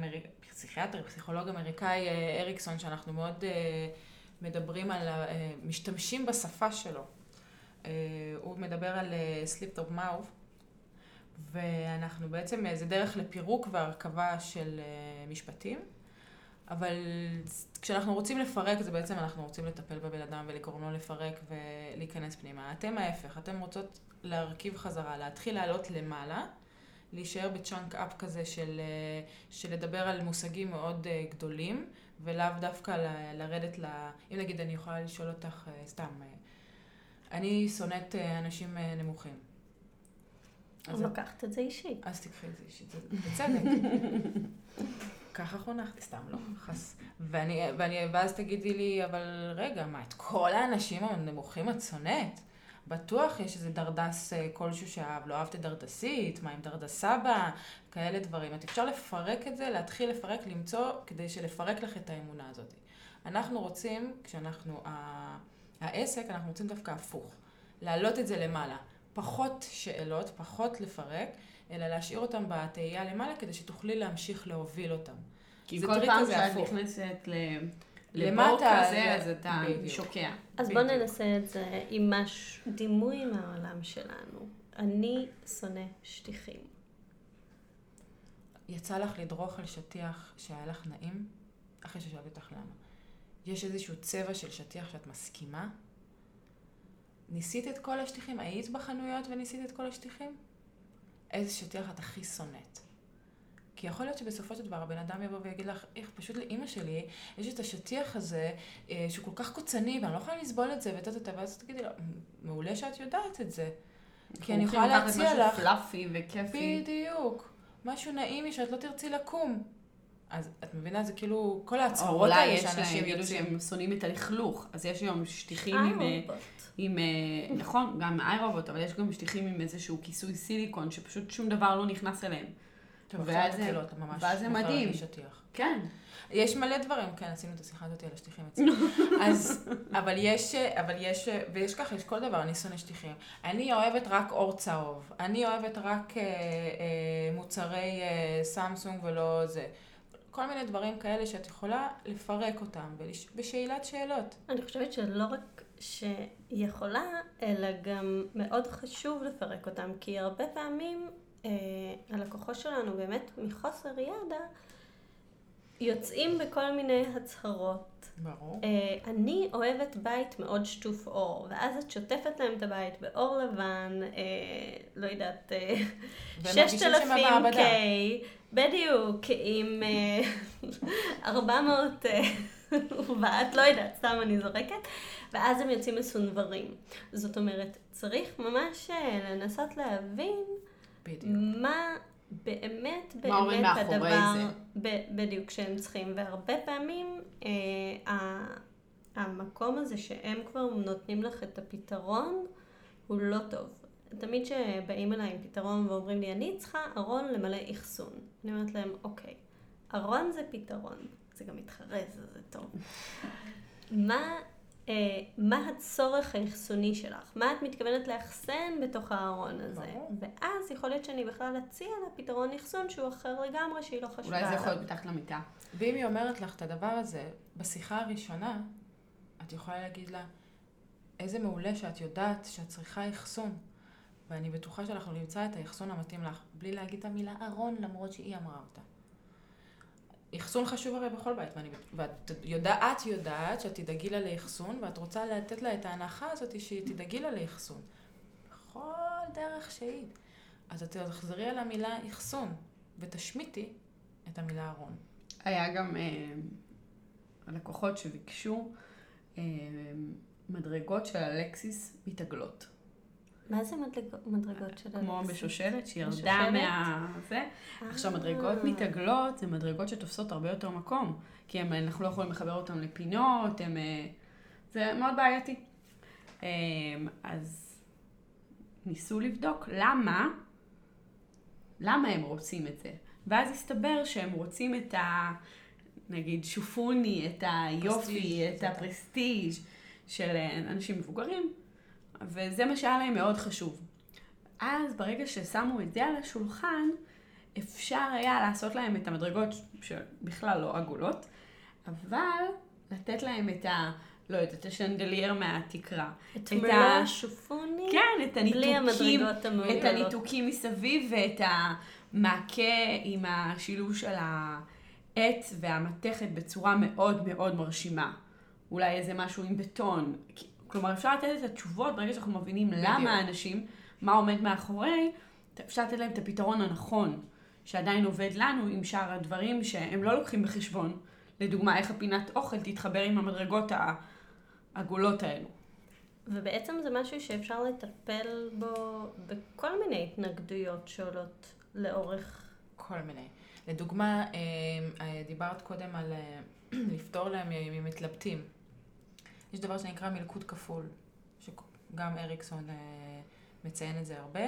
אה, פסיכיאטר, פסיכולוג אמריקאי אה, אריקסון, שאנחנו מאוד מדברים על, משתמשים בשפה שלו. הוא מדבר על sleight of mouth, ואנחנו בעצם, זה דרך לפירוק והרכבה של משפטים. אבל כשאנחנו רוצים לפרק, זה בעצם אנחנו רוצים לטפל בבן אדם ולגרום לו לפרק ולהיכנס פנימה. אתם ההפך, אתם רוצות להרכיב חזרה, להתחיל לעלות למעלה, להישאר בצ'אנק אפ כזה של, אה, של לדבר על מושגים מאוד אה, גדולים, ולאו דווקא ל, לרדת ל... אם נגיד אני יכולה לשאול אותך אה, סתם, אני שונאת אנשים נמוכים. אז לוקחת את זה אישי. אז תקחי את זה אישי, זה בצדק. ככה חונכתי, סתם לא, חס. ואני, ואני, ואז תגידי לי, אבל רגע, מה, את כל האנשים הנמוכים את שונאת? בטוח יש איזה דרדס אה, כלשהו שאהב, לא אהבת דרדסית, מה עם דרדס סבא, כאלה דברים. את אפשר לפרק את זה, להתחיל לפרק, למצוא, כדי שלפרק לך את האמונה הזאת. אנחנו רוצים, כשאנחנו, העסק, אנחנו רוצים דווקא הפוך. להעלות את זה למעלה. פחות שאלות, פחות לפרק, אלא להשאיר אותם בתהייה למעלה, כדי שתוכלי להמשיך להוביל אותם. כי כל פעם שאת נכנסת ל... לבור כזה, אז אתה שוקע. אז בוא ננסה את זה עם משהו, דימוי מהעולם שלנו. אני שונא שטיחים. יצא לך לדרוך על שטיח שהיה לך נעים? אחרי ששאלתי אותך למה. יש איזשהו צבע של שטיח שאת מסכימה? ניסית את כל השטיחים? היית בחנויות וניסית את כל השטיחים? איזה שטיח את הכי שונאת? כי יכול להיות שבסופו של דבר הבן אדם יבוא ויגיד לך, איך, פשוט לאימא שלי יש את השטיח הזה אה, שהוא כל כך קוצני ואני לא יכולה לסבול את זה וטה טה טה, ואז תגידי לו, מעולה שאת יודעת את זה. כי אני יכולה להציע לך... משהו פלאפי וכיפי. בדיוק. משהו נעימי שאת לא תרצי לקום. אז את מבינה, זה כאילו, כל ההצהרות האלה שאנשים יוצאים. אולי יש להם, שהם שונאים את הלכלוך. אז יש היום שטיחים עם... אה, עם, אה, נכון, גם איי רובוט, אבל יש גם שטיחים עם איזשהו כיסוי סיליקון, שפשוט שום דבר לא נכנס אליהם. טוב, ואז זה- ממש ואז זה מדהים. כן. יש מלא דברים, כן, עשינו את השיחה הזאת על השטיחים אצלי. אז, אבל יש, אבל יש, ויש ככה, יש כל דבר, אני שונא שטיחים. אני אוהבת רק אור צהוב. אני אוהבת רק אה, אה, מוצרי אה, סמסונג ולא זה. כל מיני דברים כאלה שאת יכולה לפרק אותם. בשאלת שאלות. אני חושבת שלא רק שיכולה, אלא גם מאוד חשוב לפרק אותם, כי הרבה פעמים אה, הלקוחות שלנו באמת מחוסר ידע יוצאים בכל מיני הצהרות. ברור. אה, אני אוהבת בית מאוד שטוף אור, ואז את שוטפת להם את הבית באור לבן, אה, לא יודעת, אה, והם מרגישים שהם 6,000 במעבדה. בדיוק, עם אה, 400 אה, ואת, לא יודעת, סתם אני זורקת, ואז הם יוצאים מסונברים. זאת אומרת, צריך ממש אה, לנסות להבין בדיוק. מה באמת מה באמת מאחורי הדבר. ב- בדיוק שהם צריכים, והרבה פעמים אה, המקום הזה שהם כבר נותנים לך את הפתרון הוא לא טוב. תמיד כשבאים אליי עם פתרון ואומרים לי, אני צריכה ארון למלא אחסון. אני אומרת להם, אוקיי, ארון זה פתרון, זה גם מתחרז, זה טוב. מה, אה, מה הצורך האחסוני שלך? מה את מתכוונת לאחסן בתוך הארון הזה? ואז יכול להיות שאני בכלל אציע לה פתרון אחסון שהוא אחר לגמרי, שהיא לא חשבה אולי זה. יכול להיות מתחת למיטה. ואם היא אומרת לך את הדבר הזה בשיחה הראשונה, את יכולה להגיד לה, איזה מעולה שאת יודעת שאת צריכה אחסון. ואני בטוחה שאנחנו נמצא את האחסון המתאים לך, בלי להגיד את המילה ארון, למרות שהיא אמרה אותה. אחסון חשוב הרי בכל בית, ואני, ואת יודע, את יודעת שאת תדאגי לה לאחסון, ואת רוצה לתת לה את ההנחה הזאת שהיא תדאגי לה לאחסון. בכל דרך שהיא. אז את תחזרי על המילה אחסון, ותשמיטי את המילה ארון. היה גם אה, לקוחות שביקשו אה, מדרגות של אלקסיס מתעגלות. מה זה מדרגות של כמו? בשושלת שירדה? מה... זה. עכשיו, אה. מדרגות מתעגלות זה מדרגות שתופסות הרבה יותר מקום. כי הם, אנחנו לא יכולים לחבר אותם לפינות, הם... אה, זה מאוד בעייתי. אה, אז ניסו לבדוק למה, למה הם רוצים את זה. ואז הסתבר שהם רוצים את ה... נגיד שופוני, את היופי, את. הפרסטיג' של אה, אנשים מבוגרים, וזה מה שהיה להם מאוד חשוב. אז ברגע ששמו את זה על השולחן, אפשר היה לעשות להם את המדרגות שבכלל לא עגולות, אבל לתת להם את ה... לא יודעת, את השנדלייר מהתקרה. את את מלוא ה- השופוני? כן, את בלי הניתוקים, המדרגות המעוגלות. את הניתוקים מסביב ואת המעקה עם השילוב של העץ והמתכת בצורה מאוד מאוד מרשימה. אולי איזה משהו עם בטון. כלומר, אפשר לתת את התשובות ברגע שאנחנו מבינים בדיוק. למה האנשים, מה עומד מאחורי, אפשר לתת להם את הפתרון הנכון, שעדיין עובד לנו עם שאר הדברים שהם לא לוקחים בחשבון. לדוגמה, איך הפינת אוכל תתחבר עם המדרגות העגולות האלו. ובעצם זה משהו שאפשר לטפל בו בכל מיני התנגדויות שעולות לאורך... כל מיני. לדוגמה, אה, אה, דיברת קודם על אה, לפתור להם אם מתלבטים. יש דבר שנקרא מלכוד כפול, שגם אריקסון אה, מציין את זה הרבה.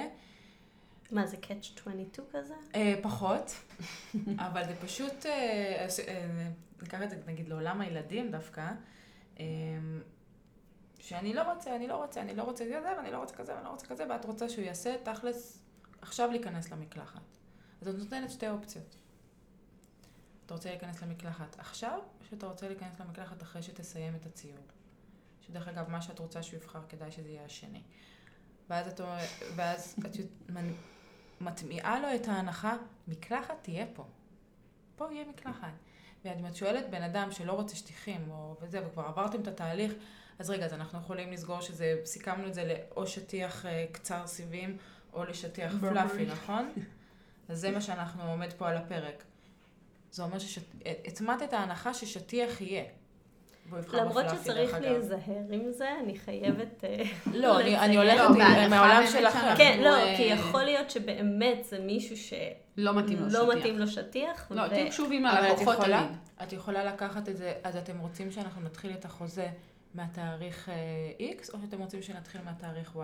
מה זה catch 22 כזה? אה, פחות, אבל זה פשוט, אה, אז, אה, ניקח את זה נגיד לעולם הילדים דווקא, אה, שאני לא רוצה, אני לא רוצה, אני לא רוצה זה, ואני לא רוצה כזה, ואני לא רוצה כזה, ואת רוצה שהוא יעשה תכלס עכשיו להיכנס למקלחת. אז את נותנת שתי אופציות. אתה רוצה להיכנס למקלחת עכשיו, או שאתה רוצה להיכנס למקלחת אחרי שתסיים את הציור. שדרך אגב, מה שאת רוצה שהוא יבחר, כדאי שזה יהיה השני. ואז את, ואז את מטמיעה לו את ההנחה, מקלחת תהיה פה. פה יהיה מקלחת. ואם את שואלת בן אדם שלא רוצה שטיחים, או וזה, וכבר עברתם את התהליך, אז רגע, אז אנחנו יכולים לסגור שזה, סיכמנו את זה לאו שטיח אה, קצר סיבים, או לשטיח. פלאפי, נכון? אז זה מה שאנחנו עומד פה על הפרק. זה אומר שהטמעת את ההנחה ששטיח יהיה. למרות שצריך. להיזהר עם זה, אני חייבת... אה, לא, אני. הולכת לא, מהעולם שלכם. שאנחנו- כן, לא, אה, כי יכול להיות שבאמת זה מישהו שלא לא מתאים לו שטיח. מתאים לו שטיח. לא, תהיו קשובים ללקוחות יכולה, תמיד. את יכולה לקחת את זה, אז אתם רוצים שאנחנו נתחיל את החוזה מהתאריך אה, X, או שאתם רוצים שנתחיל מהתאריך Y?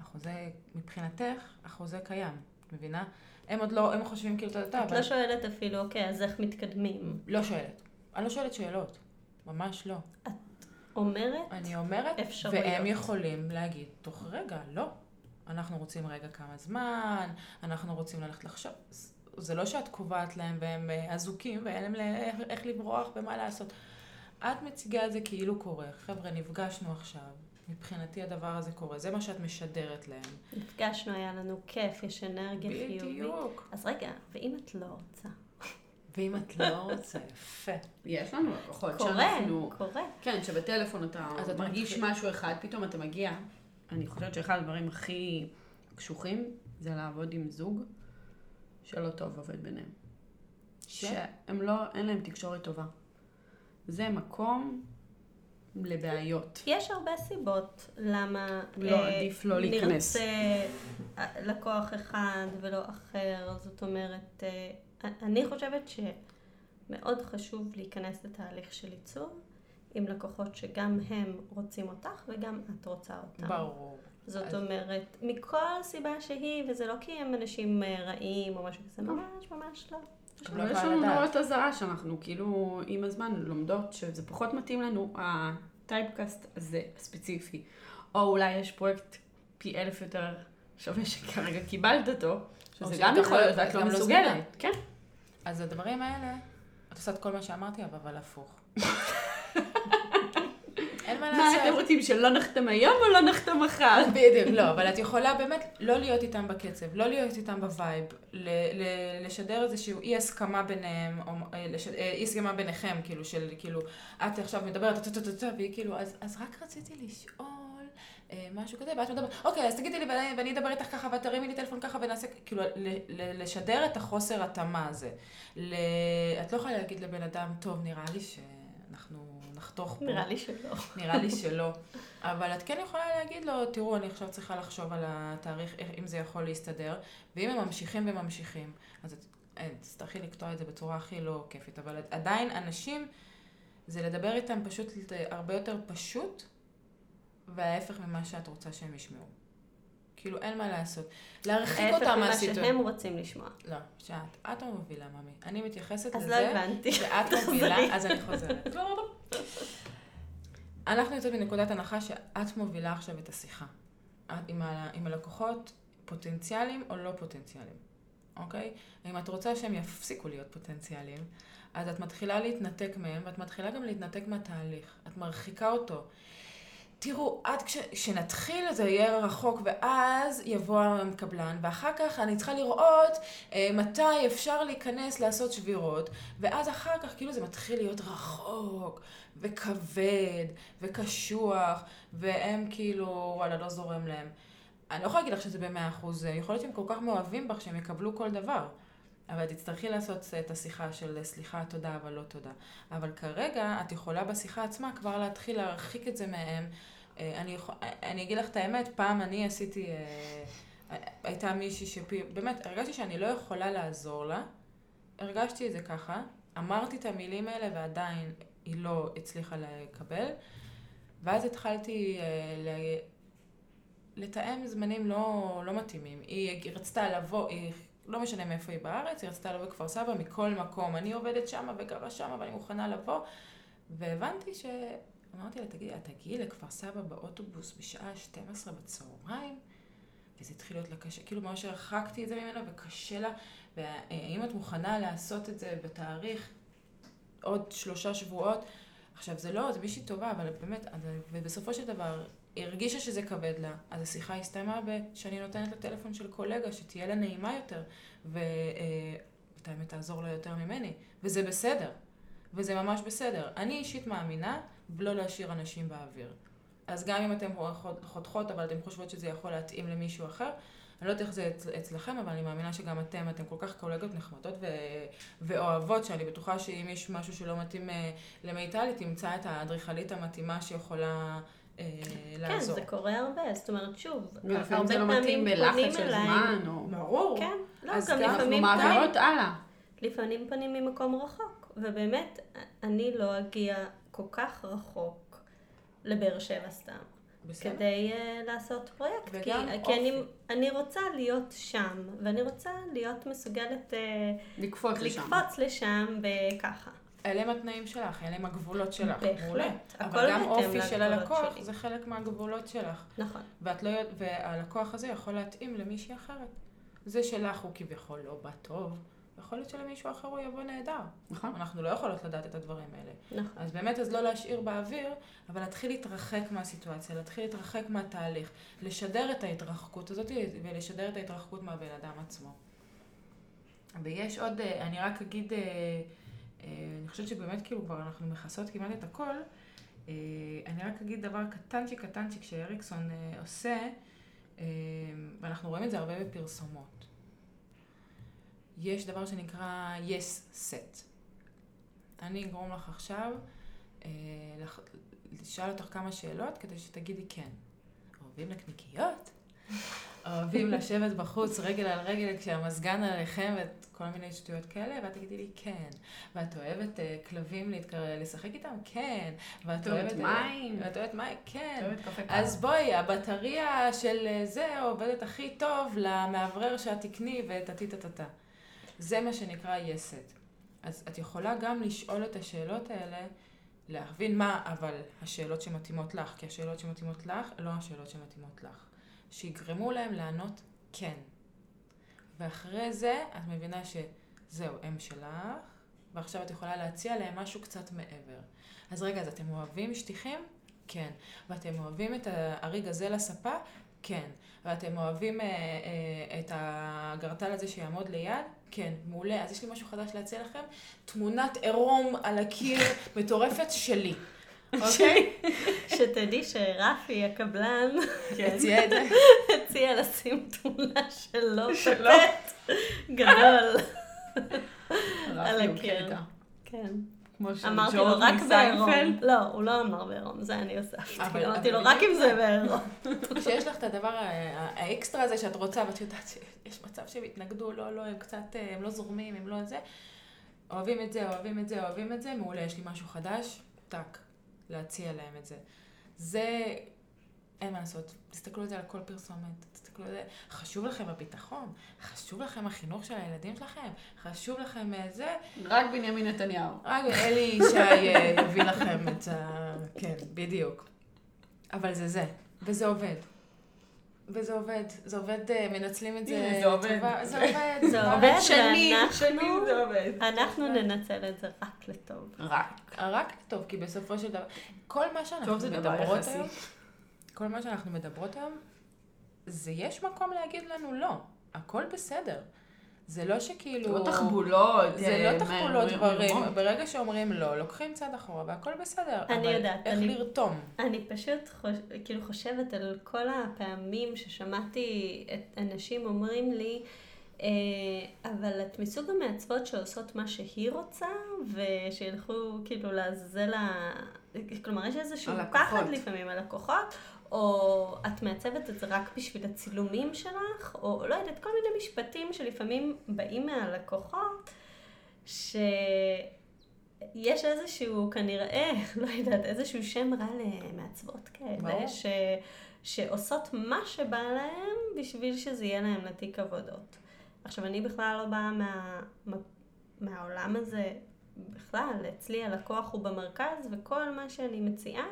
החוזה, מבחינתך, החוזה קיים. את מבינה? הם עוד לא, הם חושבים כאילו, אתה יודע, את לא שואלת אפילו, אוקיי, אז איך מתקדמים? לא שואלת. אני לא שואלת שאלות. ממש לא. אומרת, אני אומרת, אפשרויות. והם יכולים להגיד תוך רגע, לא. אנחנו רוצים רגע כמה זמן, אנחנו רוצים ללכת לחשוב. זה לא שאת קובעת להם והם אה, אזוקים ואין להם איך לברוח ומה לעשות. את מציגה את זה כאילו קורה. חבר'ה, נפגשנו עכשיו. מבחינתי הדבר הזה קורה. זה מה שאת משדרת להם. נפגשנו, היה לנו כיף, יש אנרגיה חיובית. בדיוק. אז רגע, ואם את לא רוצה? ואם את לא רוצה, יפה. יש לנו לקוחות קורה, שאנחנו... קורה. כן, שבטלפון אתה אז מרגיש מתחיל- משהו אחד, פתאום אתה מגיע. אני חושבת שאחד הדברים הכי קשוחים זה לעבוד עם זוג שלא טוב עובד ביניהם. ש- שהם לא, אין להם תקשורת טובה. זה מקום לבעיות. יש הרבה סיבות למה לא, אה, עדיף לא להיכנס. נרצה לקוח אחד ולא אחר, זאת אומרת, אה, אני חושבת שמאוד חשוב להיכנס לתהליך של עיצוב עם לקוחות שגם הם רוצים אותך וגם את רוצה אותם. ברור. זאת אז- אומרת, מכל סיבה שהיא, וזה לא כי הם אנשים אה, רעים או משהו כזה, ממש ממש לא. לא אבל יש יכולה לנו. נורות אזהרה שאנחנו כאילו עם הזמן לומדות שזה פחות מתאים לנו, הטייפקאסט הזה הספציפי. או אולי יש פרויקט פי אלף יותר שווה שכרגע קיבלת אותו, שזה גם יכול לא- להיות, ואת את לא לא מסוגלת. כן. אז הדברים האלה, את עושה את כל מה שאמרתי, אבל- הפוך. אין מה מה לעשות. אתם רוצים, שלא נחתם היום או לא נחתם מחר? בדיוק, לא, אבל את יכולה באמת לא להיות איתם בקצב, לא להיות איתם ב vibe, ל- ל- לשדר איזשהו אי הסכמה ביניהם, או אה, לש- אה, אי הסכמה ביניכם, כאילו, של כאילו, את עכשיו מדברת, והיא כאילו, אז, אז רק רציתי לשאול משהו כזה, ואת מדברת, אוקיי, אז תגידי לי, ואני, ואני אדבר איתך ככה, ואת תרימי לי טלפון ככה, ונעשה, כאילו, ל- ל- לשדר את החוסר התאמה הזה. ל- את לא יכולה להגיד לבן אדם, טוב, נראה לי שאנחנו נחתוך פה. נראה לי שלא. נראה לי שלא. אבל את כן יכולה להגיד לו, תראו, אני עכשיו צריכה לחשוב על התאריך, איך- אם זה יכול להסתדר, ואם הם ממשיכים וממשיכים, אז אה, תצטרכי לקטוע את זה בצורה הכי לא כיפית, אבל עדיין אנשים, זה לדבר איתם פשוט הרבה יותר פשוט, וההפך ממה שאת רוצה שהם ישמעו. כאילו, אין מה לעשות. להרחיק ההפך אותם ממה מהסיטואציה. שהם רוצים לשמוע. לא, שאת, את המובילה, ממי. אני מתייחסת אז לזה. לא הבנתי. שאת תחזרי. מובילה, אז אני חוזרת. אנחנו יוצאות מנקודת הנחה שאת מובילה עכשיו את השיחה. את עם, ה, עם הלקוחות פוטנציאליים או לא פוטנציאליים, אוקיי? אם את רוצה שהם יפסיקו להיות פוטנציאליים, אז את מתחילה להתנתק מהם, ואת מתחילה גם להתנתק מהתהליך. את מרחיקה אותו. תראו, עד כש, כשנתחיל זה יהיה רחוק, ואז יבוא הקבלן, ואחר כך אני צריכה לראות אה, מתי אפשר להיכנס לעשות שבירות, ואז אחר כך כאילו זה מתחיל להיות רחוק, וכבד, וקשוח, והם כאילו, וואלה, לא זורם להם. אני לא יכולה להגיד לך שזה במאה אחוז, יכול להיות שהם כל כך מאוהבים בך שהם יקבלו כל דבר. אבל תצטרכי לעשות את השיחה של סליחה, תודה, אבל לא תודה. אבל כרגע את יכולה בשיחה עצמה כבר להתחיל להרחיק את זה מהם. אה, אני, יכול, אני אגיד לך את האמת, פעם אני עשיתי, אה, הייתה מישהי שבאמת, הרגשתי שאני לא יכולה לעזור לה, הרגשתי את זה ככה, אמרתי את המילים האלה ועדיין היא לא הצליחה לקבל, ואז התחלתי אה, ל- לתאם זמנים לא, לא מתאימים. היא רצתה לבוא, היא, לא משנה מאיפה היא בארץ, היא רצתה לבוא בכפר סבא מכל מקום. אני עובדת שם וגרה שם ואני מוכנה לבוא. והבנתי ש... אמרתי לה, תגידי, את תגיעי לכפר סבא באוטובוס בשעה 12 בצהריים? וזה התחיל להיות לה קשה, כאילו ממש הרחקתי את זה ממנה וקשה לה, והאם את מוכנה לעשות את זה בתאריך עוד שלושה שבועות? עכשיו זה לא, זה מישהי טובה, אבל באמת, ובסופו של דבר, היא הרגישה שזה כבד לה, אז השיחה הסתיימה שאני נותנת לה טלפון של קולגה, שתהיה לה נעימה יותר, ואת האמת תעזור לה יותר ממני, וזה בסדר, וזה ממש בסדר. אני אישית מאמינה ולא להשאיר אנשים באוויר. אז גם אם אתן חותכות, אבל אתן חושבות שזה יכול להתאים למישהו אחר, אני לא יודעת איך זה אצ- אצלכם, אבל אני מאמינה שגם אתם, אתן כל כך קולגות נחמדות ו... ואוהבות, שאני בטוחה שאם יש משהו שלא מתאים אה, למיטל, היא תמצא את האדריכלית המתאימה שיכולה אה, כן, לעזור. זה קורה הרבה, זאת אומרת, שוב, ולפעמים הרבה זה לא מתאים פעמים בלחץ פונים של אליי. זמן, או... ברור. כן, לא, אז גם גם אנחנו לפעמים מעבירות הלאה. לפעמים פונים ממקום רחוק, ובאמת, אני לא אגיע כל כך רחוק לבאר שבע סתם. בסדר. כדי uh, לעשות פרויקט. כי, כי אני. אני רוצה להיות שם, ואני רוצה להיות מסוגלת uh, לקפוץ לשם. לקפוץ לשם בככה. אלה הם התנאים שלך, אלה הם הגבולות שלך. בהחלט. אבל גם אופי של הלקוח שלי. זה חלק מהגבולות שלך. נכון. ואת לא, והלקוח הזה יכול להתאים למישהי אחרת. זה שלך הוא כביכול לא בא טוב, יכול להיות שלמישהו אחר הוא יבוא נהדר. נכון. אנחנו לא יכולות לדעת את הדברים האלה. נכון. אז באמת, אז לא להשאיר באוויר, אבל להתחיל להתרחק מהסיטואציה, להתחיל להתרחק מהתהליך, לשדר את ההתרחקות הזאת ולשדר את ההתרחקות מהבן אדם עצמו. ויש עוד, אה, אני רק אגיד, אה, אני חושבת שבאמת כאילו כבר אנחנו מכסות כמעט את הכל, אה, אני רק אגיד דבר קטנצ'יק קטנצ'יק שאריקסון אה, עושה, אה, ואנחנו רואים את זה הרבה בפרסומות. יש דבר שנקרא yes set. אני אגרום לך עכשיו אה, לשאול אותך כמה שאלות כדי שתגידי כן. אוהבים נקניקיות? אוהבים לשבת בחוץ רגל על רגל כשהמזגן עליכם וכל מיני שטויות כאלה? ואת תגידי לי כן. ואת אוהבת אה, כלבים להתקרב, לשחק איתם? כן. ואת את אוהבת אה, מים? ואת אוהבת מים? כן. אוהבת קפה קר. אז בואי, הבטריה של אה, זה עובדת הכי טוב למאוורר שאת תקני וטה-טה-טה-טה. זה מה שנקרא יסד. אז את יכולה גם לשאול את השאלות האלה, להבין מה אבל השאלות שמתאימות לך, כי השאלות שמתאימות לך לא השאלות שמתאימות לך. שיגרמו להם לענות כן. ואחרי זה את מבינה שזהו, הם שלך, ועכשיו את יכולה להציע להם משהו קצת מעבר. אז רגע, אז אתם אוהבים שטיחים? כן. ואתם אוהבים את האריג הזה לספה? כן. ואתם אוהבים אה, אה, את הגרטל הזה שיעמוד ליד? כן. מעולה. אז יש לי משהו חדש להציע לכם. תמונת עירום על הקיר מטורפת שלי. אוקיי? שתדעי שרפי הקבלן הציע את זה. הציע לשים תמונה שלו. טפט גדול על הקיר. כן. כמו של אמרתי לו ג'ורג' רק בעירום. מסיינפלד. לא, הוא לא אמר בעירום, זה אני הוספתי. אמרתי לו רק אם זה. בעירום. כשיש לך את הדבר ה- האקסטרה הזה שאת רוצה, ואת יודעת שיש מצב שהם יתנגדו, לא, לא, הם קצת, אה, הם לא זורמים, הם לא זה. אוהבים את זה, אוהבים את זה, אוהבים את זה, מעולה, יש לי משהו חדש, טאק, להציע להם את זה. זה, אין מה לעשות, תסתכלו על זה על כל פרסומת, תסתכלו על זה, חשוב לכם הביטחון, חשוב לכם החינוך של הילדים שלכם, חשוב לכם אה, זה, רק בנימין נתניהו. רק אלי ישי אה, יביא לכם את ה... כן, בדיוק. אבל זה זה, וזה עובד. וזה עובד, זה עובד, אה, מנצלים את זה. זה עובד. זה עובד. זה עובד, שנים, ואנחנו- שנים זה עובד. אנחנו ננצל את זה רק לטוב. רק. רק טוב, כי בסופו של דבר, כל מה שאנחנו מדברות. היום, כל מה שאנחנו מדברות היום, זה יש מקום להגיד לנו לא, הכל בסדר. זה לא שכאילו... לא תחבולות. זה אה, לא תחבולות מ- דברים, ברגע שאומרים לא, לוקחים צעד אחורה והכל בסדר. אני יודעת, איך לרתום? אני פשוט. כאילו חושבת על כל הפעמים ששמעתי את אנשים אומרים לי, אה, אבל את מסוג המעצבות שעושות מה שהיא רוצה, ושילכו כאילו לעזאזל ה... כלומר, יש איזשהו הלקוחות. פחד לפעמים על לקוחות, או את מעצבת את זה רק בשביל הצילומים שלך, או לא יודעת, כל מיני משפטים שלפעמים באים מהלקוחות, ש... יש איזשהו, כנראה, לא יודעת, איזשהו שם רע למעצבות כאלה. ש, שעושות מה שבא להם בשביל שזה יהיה להם לתיק עבודות. עכשיו, אני בכלל לא באה מה, מה, מהעולם הזה בכלל, אצלי הלקוח הוא במרכז, וכל מה שאני מציעה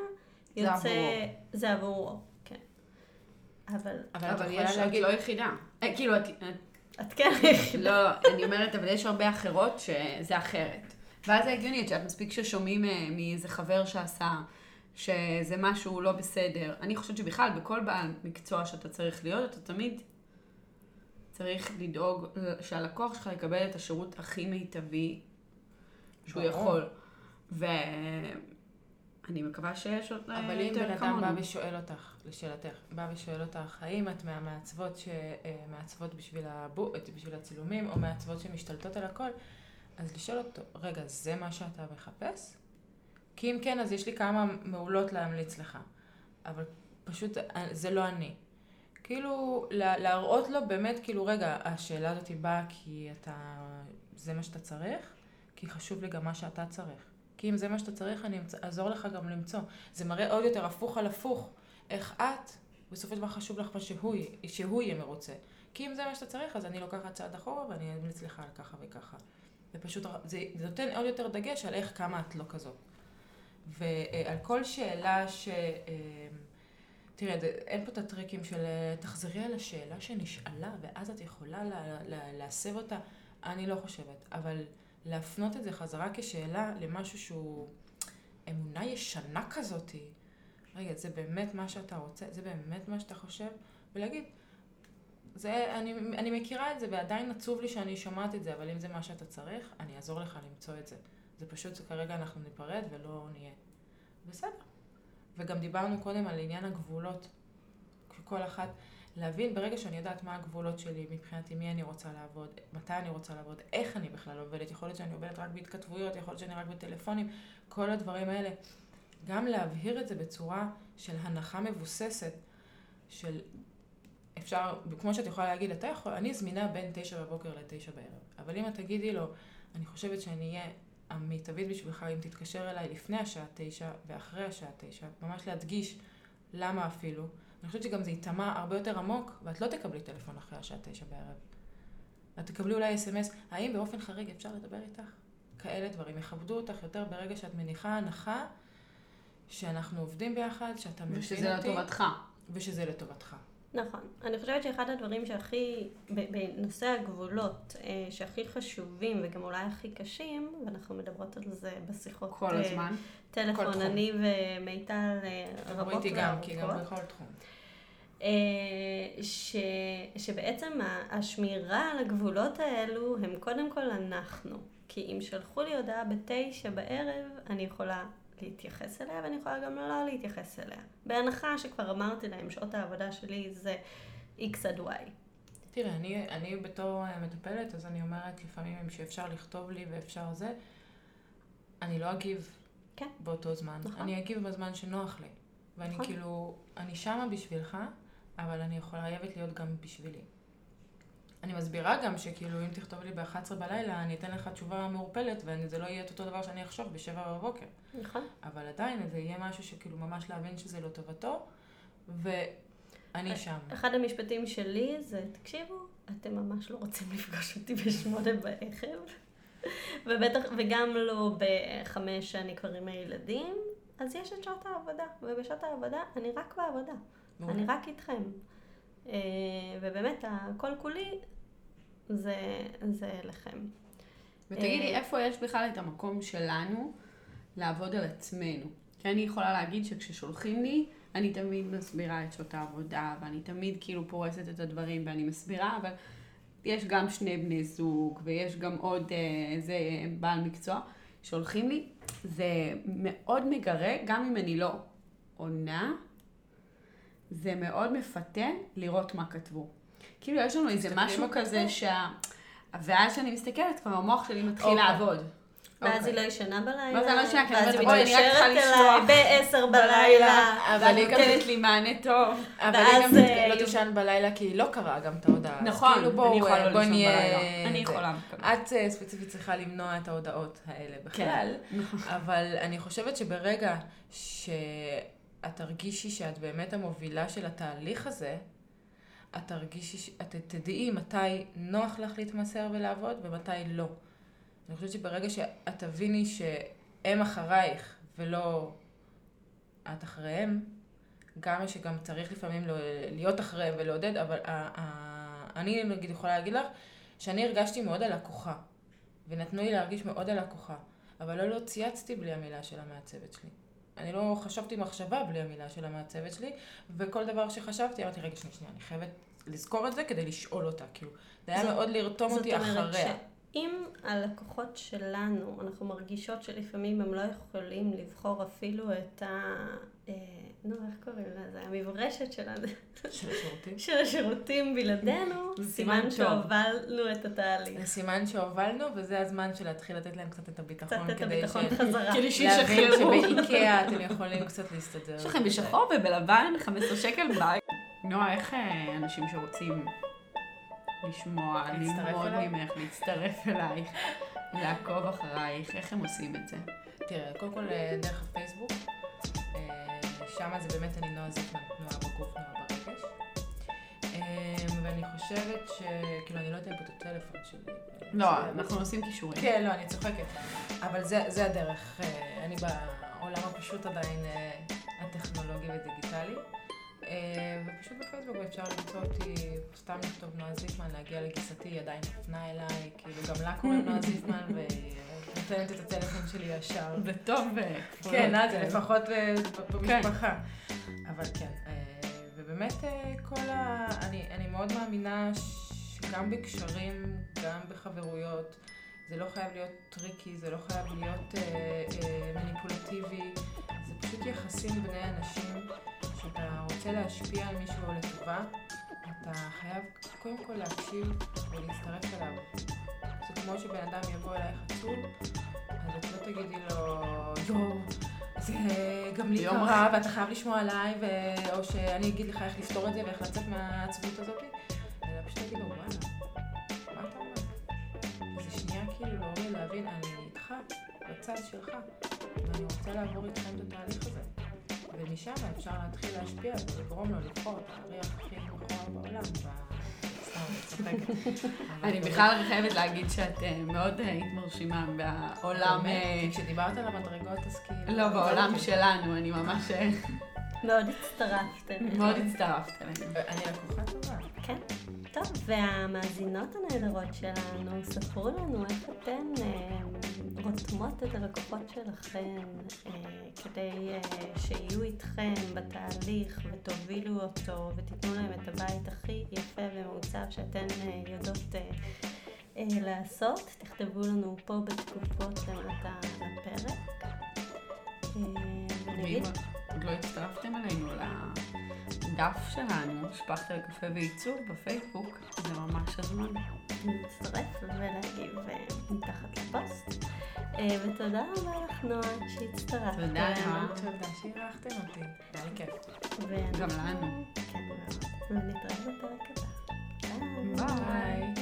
יוצא, עבורו. זה עבורו, כן. אבל אבל את אבל יכולה יש, את להגיד, לא יחידה. אה, כאילו, את... את- כן היחידה. לא, אני אומרת, אבל יש הרבה אחרות שזה אחרת. ואז זה הגיוני, את יודעת, מספיק ששומעים אה, מאיזה חבר שעשה, שזה משהו לא בסדר. אני חושבת שבכלל, בכל בעל מקצוע שאתה צריך להיות, אתה תמיד צריך לדאוג שהלקוח שלך יקבל את השירות הכי מיטבי שהוא ברור. יכול. ואני מקווה שיש עוד אה, אבל אם יותר בן אדם כמונו. בא ושואל אותך, לשאלתך, בא ושואל אותך, האם את מהמעצבות שמעצבות בשביל, הבו, בשביל הצילומים, או מעצבות שמשתלטות על הכל, אז לשאול אותו, רגע, זה מה שאתה מחפש? כי אם כן, אז יש לי כמה מעולות להמליץ לך. אבל פשוט, אה, זה לא אני. כאילו, לה- להראות לו באמת, כאילו, רגע, השאלה הזאת באה כי אתה, זה מה שאתה צריך, כי חשוב לי גם מה שאתה צריך. כי אם זה מה שאתה צריך, אני אעזור לך גם למצוא. זה מראה עוד יותר הפוך על הפוך. איך את, בסופו של דבר חשוב לך שהוא, שהוא יהיה מרוצה. כי אם זה מה שאתה צריך, אז אני לוקחת צעד אחורה ואני אמליץ לך על ככה וככה. ופשוט, זה, זה נותן עוד יותר דגש על איך כמה את לא כזאת. ועל כל שאלה ש... אה, תראה, אין פה את הטריקים של אה, תחזרי על השאלה שנשאלה, ואז את יכולה לה, לה, להסב אותה. אני לא חושבת, אבל להפנות את זה חזרה כשאלה למשהו שהוא אמונה ישנה כזאתי. רגע, זה באמת מה שאתה רוצה? זה באמת מה שאתה חושב? ולהגיד, זה, אני, אני מכירה את זה ועדיין עצוב לי שאני שומעת את זה, אבל אם זה מה שאתה צריך, אני אעזור לך למצוא את זה. זה פשוט, זה כרגע אנחנו ניפרד ולא נהיה. בסדר. וגם דיברנו קודם על עניין הגבולות. כל אחת, להבין ברגע שאני יודעת מה הגבולות שלי, מבחינתי מי אני רוצה לעבוד, מתי אני רוצה לעבוד, איך אני בכלל עובדת, יכול להיות שאני עובדת רק בהתכתבויות, יכול להיות שאני רק בטלפונים, כל הדברים האלה. גם להבהיר את זה בצורה של הנחה מבוססת, של אפשר, כמו שאת יכולה להגיד, אתה יכול, אני זמינה בין תשע בבוקר לתשע בערב, אבל אם את תגידי לו, אני חושבת שאני אהיה המיטבית בשבילך אם תתקשר אליי לפני השעה תשע ואחרי השעה תשע, ממש להדגיש למה אפילו. אני חושבת שגם זה ייטמע הרבה יותר עמוק, ואת לא תקבלי טלפון אחרי השעה תשע בערב. את תקבלי אולי אס.אם.אס, האם באופן חריג אפשר לדבר איתך? כאלה דברים. יכבדו אותך יותר ברגע שאת מניחה הנחה שאנחנו עובדים ביחד, שאתה מבין אותי. ושזה לטובתך. ושזה לטובתך. נכון. אני חושבת שאחד הדברים שהכי, בנושא הגבולות, אה, שהכי חשובים וגם אולי הכי קשים, ואנחנו מדברות על זה בשיחות... כל אה, הזמן. טלפון, אני ומיטל אה, רבות וארוכות. גם, כי גם בכל תחום. ש, שבעצם השמירה על הגבולות האלו הם קודם כל אנחנו. כי אם שלחו לי הודעה בתשע בערב, אני יכולה להתייחס אליה ואני יכולה גם לא להתייחס אליה. בהנחה שכבר אמרתי להם שעות העבודה שלי זה X עד Y. תראה, אני, אני בתור אה, מטפלת, אז אני אומרת לפעמים שאפשר לכתוב לי ואפשר זה, אני לא אגיב כן. באותו זמן. נכון. אני אגיב בזמן שנוח לי. ואני נכון. כאילו, אני שמה בשבילך, אבל אני יכולה, חייבת להיות גם בשבילי. אני מסבירה גם שכאילו אם תכתוב לי ב-11 בלילה, אני אתן לך תשובה מעורפלת, וזה לא יהיה את אותו דבר שאני אחשוב ב-7 בבוקר. נכון. אבל עדיין זה יהיה משהו שכאילו ממש להבין שזה לטובתו, ואני שם. אחד המשפטים שלי זה, תקשיבו, אתם ממש לא רוצים לפגוש אותי בשמונה בערב, ובטח, וגם לא בחמש שאני כבר עם הילדים, אז יש את שעות העבודה, ובשעות העבודה אני רק בעבודה. אני רק איתכם. אה, ובאמת, הכל כולי זה, זה לכם. ותגידי, אה, איפה יש בכלל את המקום שלנו לעבוד על עצמנו? כי אני יכולה להגיד שכששולחים לי, אני תמיד מסבירה את שעות העבודה, ואני תמיד כאילו פורסת את הדברים ואני מסבירה, אבל יש גם שני בני זוג, ויש גם עוד איזה אה, בעל מקצוע שהולכים לי. זה מאוד מגרה, גם אם אני לא עונה, זה מאוד מפתה לראות מה כתבו. כאילו, יש לנו איזה משהו כזה שה... ואז כשאני מסתכלת, כבר המוח שלי מתחיל אוקיי. לעבוד. ואז היא לא ישנה בלילה, ואז אני לא ישנה, כי אני ואז היא אומרת, "בואי, אני רק צריכה מתקשרת לשלוח אליי בעשר בלילה, אבל היא נותנת נותנת לי מענה טוב. אבל היא גם אה, לא תישן בלילה כי היא לא קראה גם את ההודעה. נכון, כאילו אני יכולה לא לישון. בלילה. אני. יכולה. את אה, ספציפית צריכה למנוע את ההודעות האלה בכלל, נכון. אבל אני חושבת שברגע שאת תרגישי שאת באמת המובילה של התהליך הזה, את תרגישי, את תדעי מתי נוח לך להתמסר ולעבוד ומתי לא. אני חושבת שברגע שאת תביני שהם אחרייך ולא את אחריהם, גם שגם צריך לפעמים להיות אחריהם ולעודד, אבל אני נגיד יכולה להגיד לך שאני הרגשתי מאוד הלקוחה, ונתנו לי להרגיש מאוד הלקוחה, אבל לא, לא צייצתי בלי המילה של המעצבת שלי. אני לא חשבתי מחשבה בלי המילה של המעצבת שלי, וכל דבר שחשבתי, אמרתי, רגע, שנייה, שנייה, אני חייבת לזכור את זה כדי לשאול אותה, כאילו. זה היה מאוד לרתום אותי זאת אומרת אחריה. שאם הלקוחות שלנו, אנחנו מרגישות שלפעמים הם לא יכולים לבחור אפילו את ה... אה, נו, איך קוראים לזה? המברשת שלנו, של השירותים. של השירותים בלעדינו, סימן. שהובלנו את התהליך. זה סימן שהובלנו, וזה הזמן של להתחיל לתת להם קצת את הביטחון, קצת את הביטחון חזרה. כדי להבין שישחררו. שבאיקאה אתם יכולים קצת להסתדר. יש לכם בשחור ובלבן 15 שקל ביי. נועה, איך אה, אנשים שרוצים לשמוע, ללמוד? ממך, להצטרף אלייך, לעקוב אחרייך, איך הם עושים את זה? תראה, קודם כל אה, דרך הפייסבוק, שם זה באמת אני נועה זיפמן, תנועה בגוף, תנועה ברגש. אמ, ואני חושבת ש... כאילו, אני לא יודעת פה את הטלפון שלי. לא, אנחנו עושים קישורים. כן, לא, אני צוחקת. אבל זה, זה הדרך. אה, אני בעולם הפשוט עדיין אה, הטכנולוגי ודיגיטלי. אה, ופשוט בפייסבוק אפשר למצוא אותי, סתם לכתוב נועה זיפמן, להגיע לגיסתי, היא עדיין מפנה אליי, כאילו גם לה קוראים נועה זיפמן, ונותנת את הטלפון שלי ישר. זה טוב. כן, אה, זה לפחות במשפחה. אבל כן, ובאמת כל ה... אני, מאוד מאמינה שגם בקשרים, גם בחברויות, זה לא חייב להיות טריקי, זה לא חייב להיות אה, אה, מניפולטיבי, זה פשוט יחסים בני אנשים. כשאתה רוצה להשפיע על מישהו לטובה, אתה חייב קודם כל להקשיב ולהצטרף אליו. זה כמו שבן אדם יבוא אלייך עצוב, אז את לא תגידי לו, יואו, זה גם לי קרה ואתה חייב לשמוע עליי, ו... או שאני אגיד לך איך לפתור את זה ואיך לצאת מהעצבות הזאת, אלא פשוט תגיד לו, וואלה, מה אתה אומר? זה שנייה כאילו להוריד, להבין, אני איתך, בצד שלך, ואני רוצה לעבור איתכם את התהליך הזה. ומשם אפשר להתחיל להשפיע ולגרום לו לבחור את האריח הכי מכוער בעולם. אני בכלל חייבת להגיד שאת אה, מאוד היית מרשימה בעולם... אה, כשדיברת על המדרגות אז כאילו... לא, בעולם שלנו, אני ממש... אה, מאוד הצטרפת. מאוד הצטרפת. אני לקוחה טובה. כן. טוב, והמאזינות הנהדרות שלנו, ספרו לנו איך אתן אה, רותמות את הלקוחות שלכם אה, כדי אה, שיהיו איתכם בתהליך ותובילו אותו ותיתנו להם את הבית הכי יפה ומעוצב שאתן יודעות לעשות. תכתבו לנו פה בתגובות למטה לפרק. ואם עוד לא הצטרפתם אלינו לדף שלנו, שפכת לקפה ועיצוב בפייסבוק, זה ממש הזמן. להצטרף ולהגיב אה, מתחת לפוסט. אה, ותודה רבה לך, נועה, שהצטרפת. תודה, נועה. תודה שאירחתם אותי, היה לי כיף. גם לנו. כן, מאוד. ונתראה בפרק הבא. ביי.